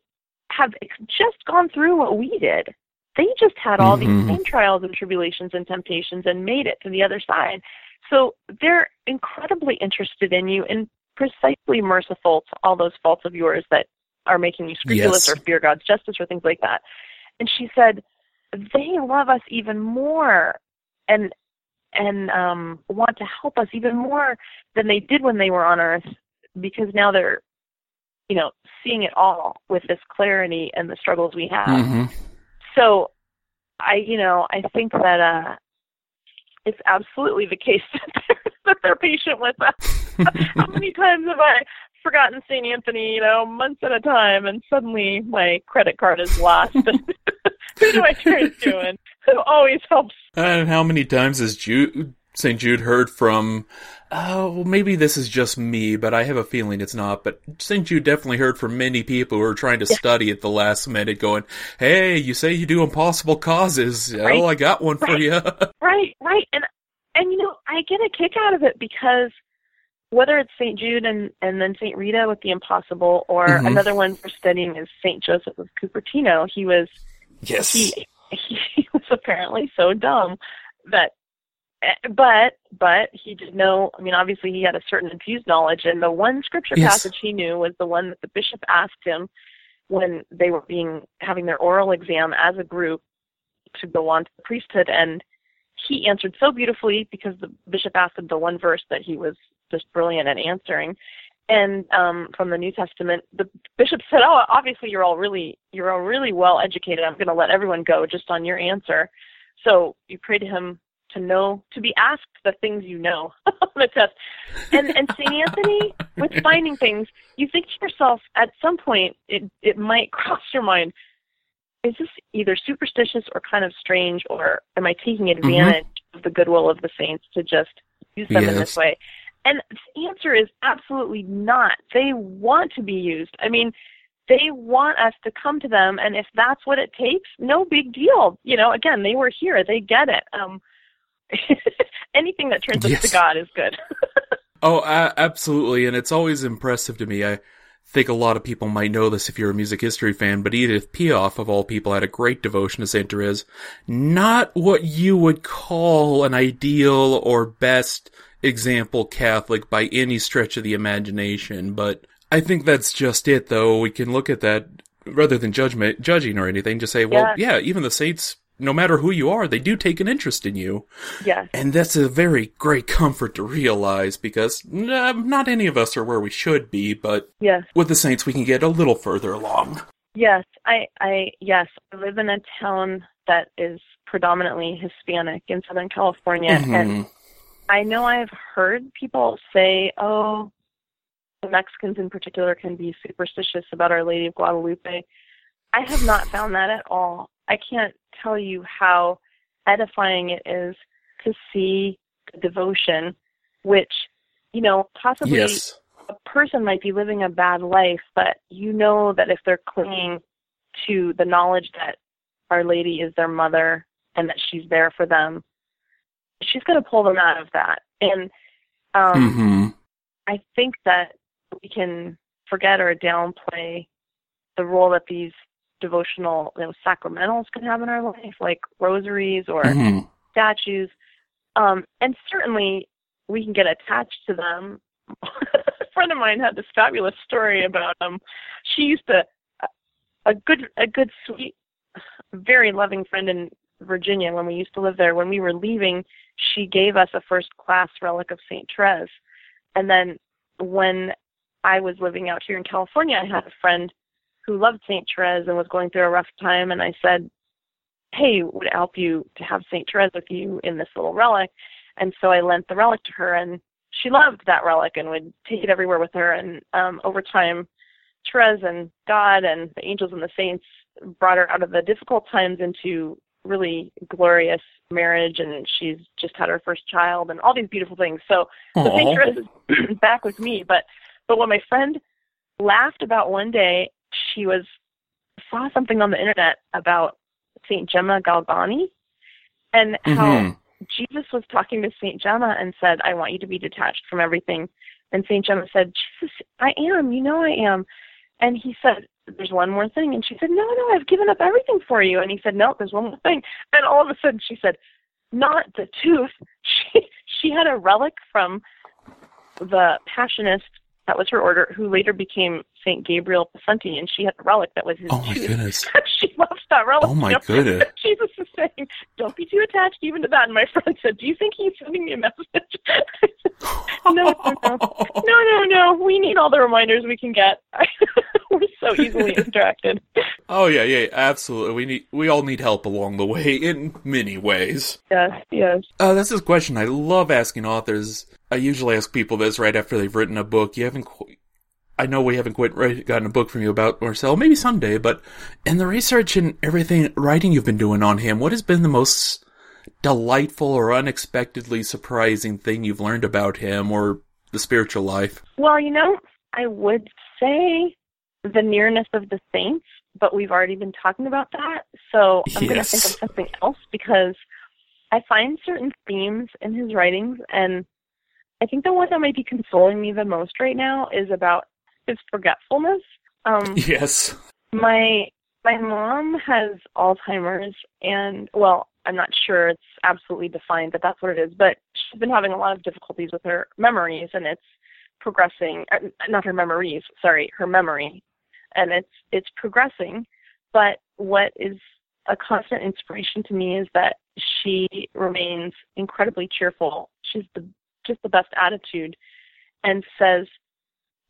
have just gone through what we did. They just had all Mhm. these same trials and tribulations and temptations and made it to the other side. So they're incredibly interested in you and precisely merciful to all those faults of yours that are making you scrupulous Yes. or fear God's justice or things like that. And she said, they love us even more and and um want to help us even more than they did when they were on earth because now they're you know seeing it all with this clarity and the struggles we have Mhm. so i you know i think that uh it's absolutely the case that they're, that they're patient with us how many times have i forgotten saint anthony you know months at a time and suddenly my credit card is lost who do i turn to and who always helps And how many times has Jude, St. Jude heard from, oh, well, maybe this is just me, but I have a feeling it's not. But St. Jude definitely heard from many people who are trying to study at the last minute going, hey, you say you do impossible causes. Oh, right. Oh, I got one for you. Right, right. And and you know, I get a kick out of it because whether it's St. Jude and, and then St. Rita with the Impossible, or Mhm. another one for studying is St. Joseph of Cupertino. He was Yes. he he was apparently so dumb that but but he did know i mean obviously he had a certain infused knowledge and the one scripture Yes. passage he knew was the one that the bishop asked him when they were being having their oral exam as a group to go on to the priesthood and he answered so beautifully because the bishop asked him the one verse that he was just brilliant at answering. And um from the new testament the bishop said oh obviously you're all really you're all really well educated. I'm going to let everyone go just on your answer. So you pray to him to know to be asked the things you know on the test. And and saint anthony with finding things you think to yourself at some point it it might cross your mind is this either superstitious or kind of strange or am i taking advantage of the goodwill of the saints to just use them in this way and the answer is absolutely not. They want to be used. I mean, they want us to come to them, and if that's what it takes, no big deal. You know, again, they were here. They get it. Um, anything that turns us to God is good. Oh, a- absolutely, and it's always impressive to me. I think a lot of people might know this if you're a music history fan, but Edith Piaf, of all people, had a great devotion to Saint Therese. Not what you would call an ideal or best example Catholic by any stretch of the imagination, but I think that's just it, though. We can look at that rather than judgment, judging or anything, just say, well, yeah, even the saints, no matter who you are, they do take an interest in you. yes. And that's a very great comfort to realize because uh, not any of us are where we should be, but Yes. with the Saints we can get a little further along. Yes. I. I. Yes. I live in a town that is predominantly Hispanic in Southern California, and Mhm. I know I've heard people say, "Oh, the Mexicans in particular can be superstitious about Our Lady of Guadalupe." I have not found that at all. I can't tell you how edifying it is to see the devotion, which, you know, possibly Yes. a person might be living a bad life, but you know that if they're clinging to the knowledge that Our Lady is their mother and that she's there for them, she's going to pull them out of that. And um, hmm I think that we can forget or downplay the role that these devotional you know, sacramentals can have in our life, like rosaries or hmm statues. Um, and certainly we can get attached to them. a friend of mine had this fabulous story about um she used to a good a good sweet very loving friend in Virginia when we used to live there when we were leaving she gave us a first class relic of Saint Therese and then when I was living out here in California I had a friend who loved Saint Therese and was going through a rough time and I said hey, would it help you to have St. Therese with you in this little relic? And so I lent the relic to her, and she loved that relic and would take it everywhere with her. And um, over time, Therese and God and the angels and the saints brought her out of the difficult times into really glorious marriage, and she's just had her first child, and all these beautiful things. So so St. Aw. Is back with me. But but what my friend laughed about one day, she was saw something on the internet about Saint Gemma Galgani and how Mhm. Jesus was talking to Saint Gemma and said, "I want you to be detached from everything." And Saint Gemma said, "Jesus, I am. You know I am." And he said, "There's one more thing." And she said, "No, no, I've given up everything for you." And he said, "No, there's one more thing." And all of a sudden, she said, "Not the tooth." She she had a relic from the Passionist that was her order, who later became Saint Gabriel Possenti, and she had a relic that was his Oh my tooth. goodness. she loves that relic. Oh my goodness. Jesus is saying, "Don't be too attached even to that." And my friend said, "Do you think he's sending me a message?" no, no, no, no, no, no. We need all the reminders we can get. We're so easily distracted. Oh yeah, yeah, absolutely. We need we all need help along the way in many ways. Yes, yes. Uh, that's this question I love asking authors. I usually ask people this right after they've written a book. You haven't. Qu- I know we haven't quite write, gotten a book from you about Marcel. Maybe someday, but in the research and everything writing you've been doing on him, what has been the most delightful or unexpectedly surprising thing you've learned about him or the spiritual life? Well, you know, I would say the nearness of the saints, but we've already been talking about that. So I'm going to think of something else because I find certain themes in his writings, and I think the one that might be consoling me the most right now is about his forgetfulness. Um, yes. My my mom has Alzheimer's, and well, I'm not sure it's absolutely defined, but that's what it is. But she's been having a lot of difficulties with her memories, and it's progressing. Uh, not her memories, sorry, her memory, and it's it's progressing. But what is a constant inspiration to me is that she remains incredibly cheerful. She's the just the best attitude, and says,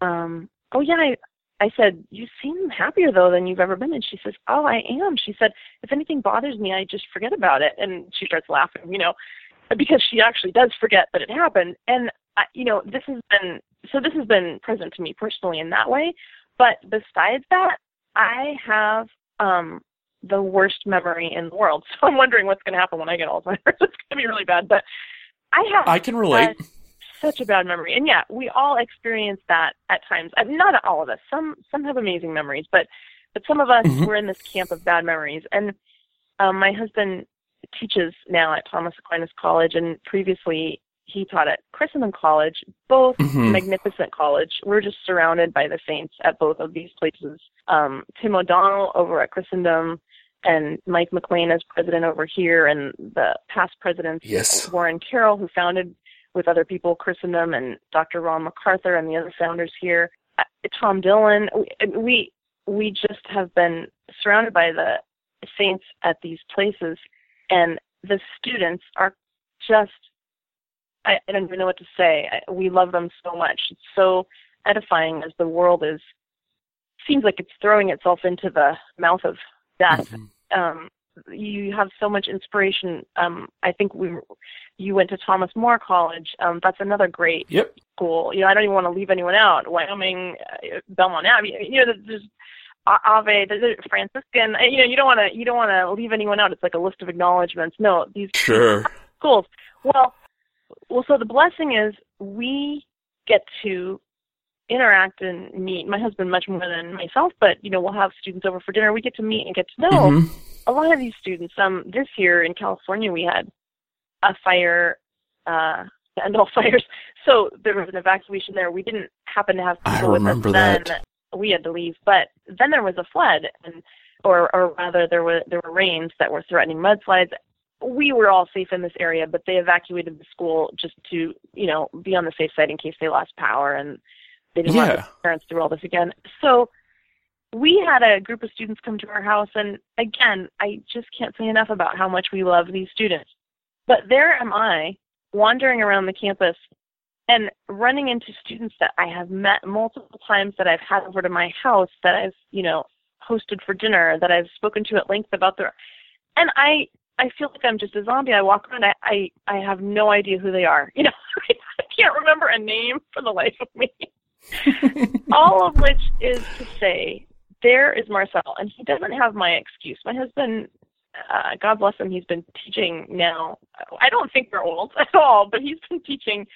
um, "Oh yeah, I, I said, You seem happier though than you've ever been. And she says, Oh, I am. She said, If anything bothers me, I just forget about it. And she starts laughing, you know, because she actually does forget that it happened. And, I, you know, this has been, so this has been present to me personally in that way. But besides that, I have um, the worst memory in the world. So I'm wondering what's going to happen when I get Alzheimer's. it's going to be really bad. But I have. I can relate such a bad memory. And yeah, we all experience that at times. I mean, not all of us. Some some have amazing memories, but but some of us mm-hmm. were in this camp of bad memories. And um, my husband teaches now at Thomas Aquinas College, and previously he taught at Christendom College, both mm-hmm. magnificent college. We're just surrounded by the saints at both of these places. Um, Tim O'Donnell over at Christendom and Mike McLean as president over here, and the past presidents, yes. Warren Carroll, who founded with other people, Christendom and Dr. Ron McArthur and the other founders here, uh, Tom Dillon. We we just have been surrounded by the saints at these places, and the students are just I, I don't even know what to say. I, we love them so much. It's so edifying as the world is seems like it's throwing itself into the mouth of death. Mm-hmm. Um, you have so much inspiration. Um, I think we, you went to Thomas More College. Um, that's another great yep. school. You know, I don't even want to leave anyone out. Wyoming, uh, Belmont Abbey. You know, there's Ave, there's Franciscan. You know, you don't want to, you don't want to leave anyone out. It's like a list of acknowledgments. No, these sure schools. Well, well, so the blessing is we get to interact and meet my husband much more than myself, but you know, we'll have students over for dinner. We get to meet and get to know mm-hmm. a lot of these students. Um, this year in California, we had a fire, uh, and all fires. So there was an evacuation there. We didn't happen to have people I remember with us then. We had to leave, but then there was a flood, and or or rather, there were there were rains that were threatening mudslides. We were all safe in this area, but they evacuated the school just to you know be on the safe side in case they lost power and they didn't yeah. want parents through all this again. So we had a group of students come to our house, and again, I just can't say enough about how much we love these students. But there am I, wandering around the campus and running into students that I have met multiple times that I've had over to my house, that I've, you know, hosted for dinner, that I've spoken to at length about their, and I, I feel like I'm just a zombie. I walk around, I, I, I have no idea who they are. You know, I can't remember a name for the life of me. All of which is to say, there is Marcel, and he doesn't have my excuse. My husband, uh, God bless him, he's been teaching now. I don't think they're old at all, but he's been teaching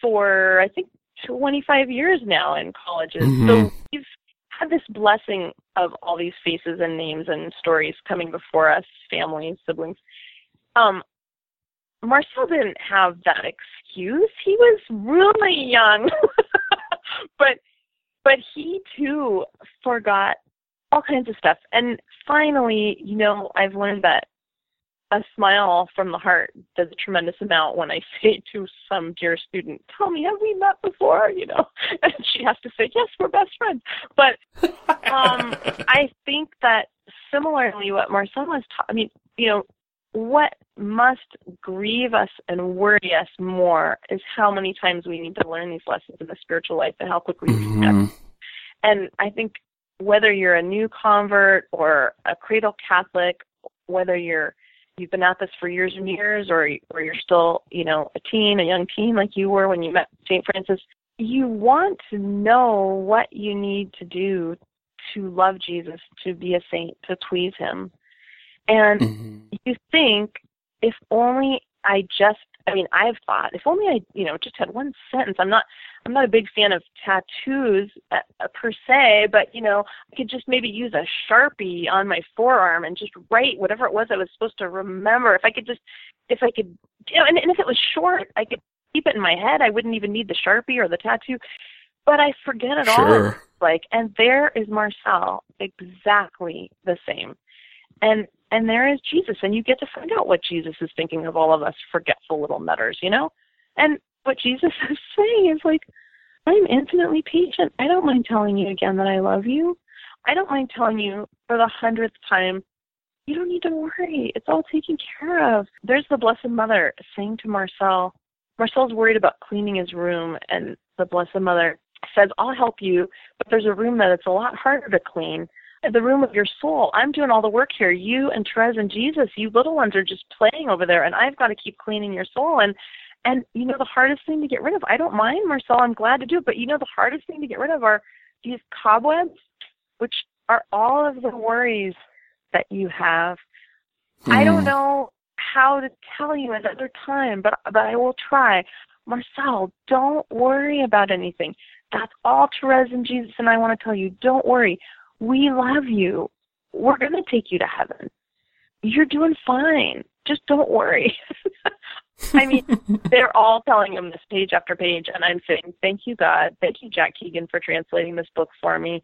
for I think 25 years now in colleges. Mm-hmm. So we've had this blessing of all these faces and names and stories coming before us, families, siblings. Um, Marcel didn't have that excuse. He was really young. but but he too forgot all kinds of stuff. And finally, you know, I've learned that a smile from the heart does a tremendous amount when I say to some dear student, Tell me, have we met before? You know, and she has to say, Yes, we're best friends. But um I think that similarly what Marcel was taught I mean, you know, what must grieve us and worry us more is how many times we need to learn these lessons in the spiritual life and how quickly we mm-hmm. forget. And I think whether you're a new convert or a cradle Catholic, whether you're you've been at this for years and years, or or you're still you know a teen, a young teen like you were when you met Saint Francis, you want to know what you need to do to love Jesus, to be a saint, to please Him. And mm-hmm. you think if only I just I mean, I've thought if only I, you know, just had one sentence. I'm not, I'm not a big fan of tattoos uh, uh, per se, but you know, I could just maybe use a sharpie on my forearm and just write whatever it was I was supposed to remember. If I could just, if I could, you know, and, and if it was short, I could keep it in my head. I wouldn't even need the sharpie or the tattoo, but I forget it Sure. all. Like, and there is Marcel, exactly the same, and and there is Jesus, and you get to find out what Jesus is thinking of all of us forgetful little nutters, you know. And what Jesus is saying is like, I'm infinitely patient. I don't mind telling you again that I love you. I don't mind telling you for the hundredth time, you don't need to worry. It's all taken care of. There's the Blessed Mother saying to Marcel, Marcel's worried about cleaning his room, and the Blessed Mother says, I'll help you, but there's a room that it's a lot harder to clean. The room of your soul. I'm doing all the work here. You and Therese and Jesus, you little ones are just playing over there, and I've got to keep cleaning your soul. And and you know the hardest thing to get rid of. I don't mind, Marcel. I'm glad to do it, but you know the hardest thing to get rid of are these cobwebs, which are all of the worries that you have. I don't Hmm. know how to tell you another time, but but I will try. Marcel, don't worry about anything. That's all Therese and Jesus and I want to tell you. Don't worry. We love you. We're going to take you to heaven. You're doing fine. Just don't worry. I mean, they're all telling him this page after page, and I'm saying, Thank you, God. Thank you, Jack Keegan, for translating this book for me.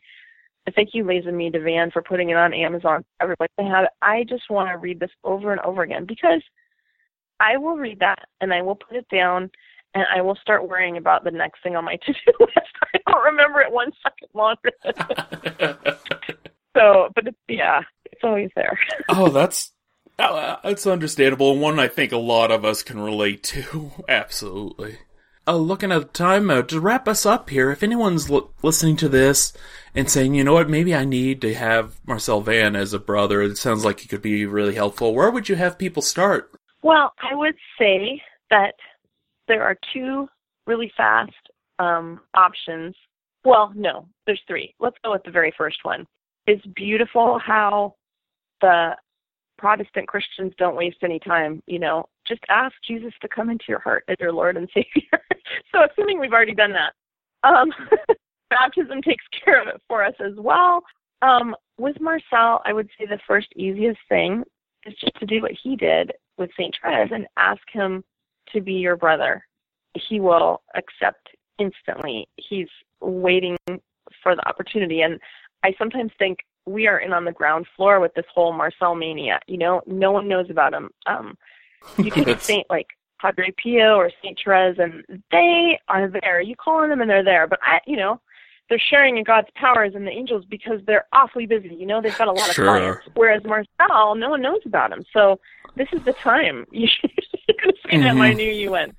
And Thank you, Lazenby Devan, for putting it on Amazon. Everybody can have it. I just want to read this over and over again because I will read that and I will put it down and I will start worrying about the next thing on my to do list. I don't remember it one second longer. so, but it's, yeah, it's always there. oh, that's uh, that's understandable, one I think a lot of us can relate to. Absolutely. Uh, looking at the time uh, to wrap us up here, if anyone's l- listening to this and saying, you know what, maybe I need to have Marcel Van as a brother, it sounds like he could be really helpful. Where would you have people start? Well, I would say that there are two really fast um, options. Well, no, there's three. Let's go with the very first one. It's beautiful how the Protestant Christians don't waste any time. You know, just ask Jesus to come into your heart as your Lord and Savior. so, assuming we've already done that, um, baptism takes care of it for us as well. Um, with Marcel, I would say the first easiest thing is just to do what he did with St. Therese and ask him to be your brother. He will accept instantly. He's waiting for the opportunity. And I sometimes think we are in on the ground floor with this whole Marcel mania. You know, no one knows about him. Um, you take saint like Padre Pio or Saint Therese, and they are there. You call on them, and they're there. But I, you know, they're sharing in God's powers and the angels because they're awfully busy. You know, they've got a lot of clients. Whereas Marcel, no one knows about him. So this is the time. You should you could say that when I Mhm. knew you went.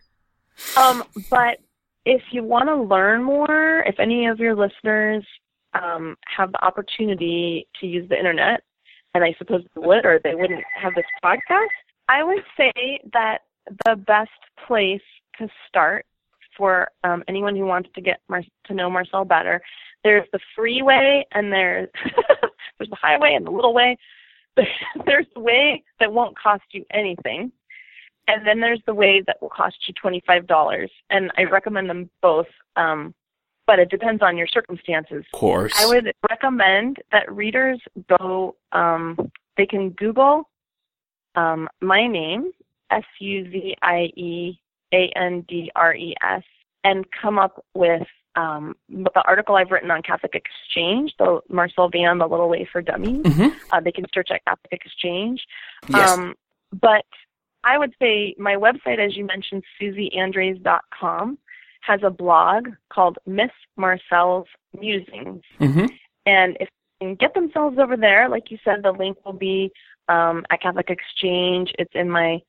Um, but if you want to learn more, if any of your listeners um, have the opportunity to use the internet, and I suppose they would, or they wouldn't have this podcast, I would say that the best place to start for um, anyone who wants to get Mar- to know Marcel better, there's the freeway and there's there's the highway and the little way. There's the way that won't cost you anything, and then there's the way that will cost you twenty five dollars. And I recommend them both, um, but it depends on your circumstances. Of course. I would recommend that readers go, um, they can Google um, my name, S U Z I E A N D R E S, and come up with um, the article I've written on Catholic Exchange, the Marcel Van, The Little Way for Dummies. hmm Uh, they can search at Catholic Exchange. Yes. Um, but I would say my website, as you mentioned, SuzieAndres.com, has a blog called Miss Marcel's Musings. hmm And if they can get themselves over there, like you said, the link will be um, at Catholic Exchange. It's in my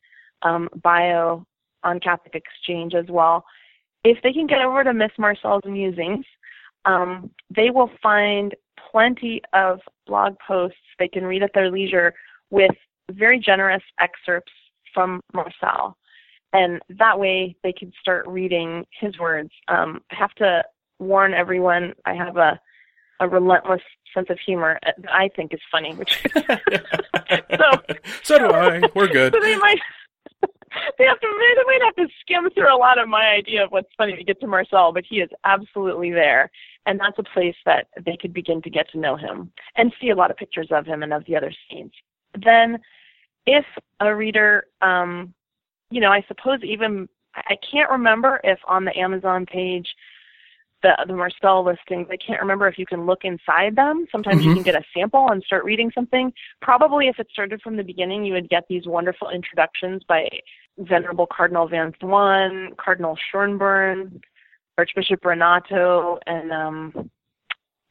um, bio on Catholic Exchange as well. If they can get over to Miss Marcel's Musings, um, they will find plenty of blog posts they can read at their leisure with very generous excerpts from Marcel. And that way they can start reading his words. Um, I have to warn everyone, I have a a relentless sense of humor that I think is funny, which so so do I. We're good. so they might they have to they might have to skim through a lot of my idea of what's funny to get to Marcel, but he is absolutely there, and that's a place that they could begin to get to know him and see a lot of pictures of him and of the other scenes. Then, if a reader, um, you know, I suppose even I can't remember if on the Amazon page the the Marcel listings, I can't remember if you can look inside them. Sometimes mm-hmm. you can get a sample and start reading something. Probably if it started from the beginning, you would get these wonderful introductions by Venerable Cardinal Van Thuan, Cardinal Schonborn, Archbishop Renato, and um,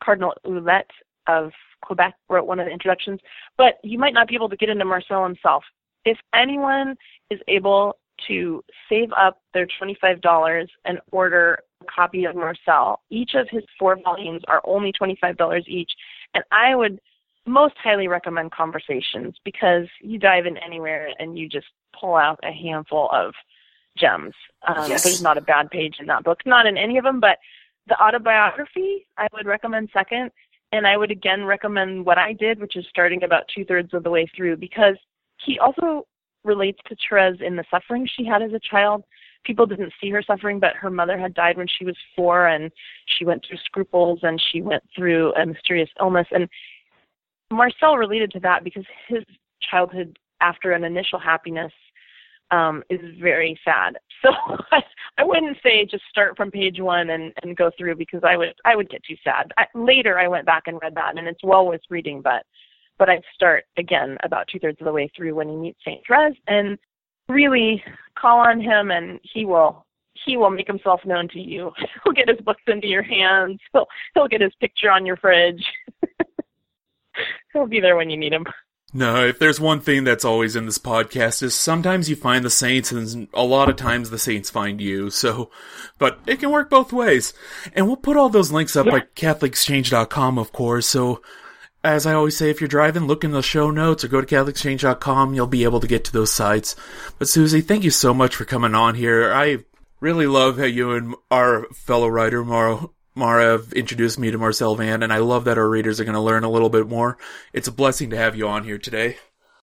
Cardinal Ouellet of Quebec wrote one of the introductions. But you might not be able to get into Marcel himself. If anyone is able to save up their $25 and order a copy of Marcel. Each of his four volumes are only $25 each. And I would most highly recommend Conversations because you dive in anywhere and you just pull out a handful of gems. Um, yes. There's not a bad page in that book, not in any of them, but the autobiography I would recommend second. And I would again recommend what I did, which is starting about two thirds of the way through because he also relates to Therese in the suffering she had as a child. People didn't see her suffering, but her mother had died when she was four, and she went through scruples and she went through a mysterious illness. And Marcel related to that because his childhood, after an initial happiness, um, is very sad. So I, wouldn't say just start from page one and, and go through because I would I would get too sad. I, later, I went back and read that, and it's well worth reading, but but I'd start again about two thirds of the way through when you meet Saint Therese and really call on him and he will he will make himself known to you. He'll get his books into your hands. He'll he'll get his picture on your fridge. he'll be there when you need him. No, if there's one thing that's always in this podcast is sometimes you find the saints and a lot of times the saints find you. So, but it can work both ways. And we'll put all those links up yeah. at catholicexchange.com, of course. So as I always say, if you're driving, look in the show notes or go to CatholicExchange.com. You'll be able to get to those sites. But Suzie, thank you so much for coming on here. I really love how you and our fellow writer, Mara, Mara introduced me to Marcel Van, and I love that our readers are going to learn a little bit more. It's a blessing to have you on here today.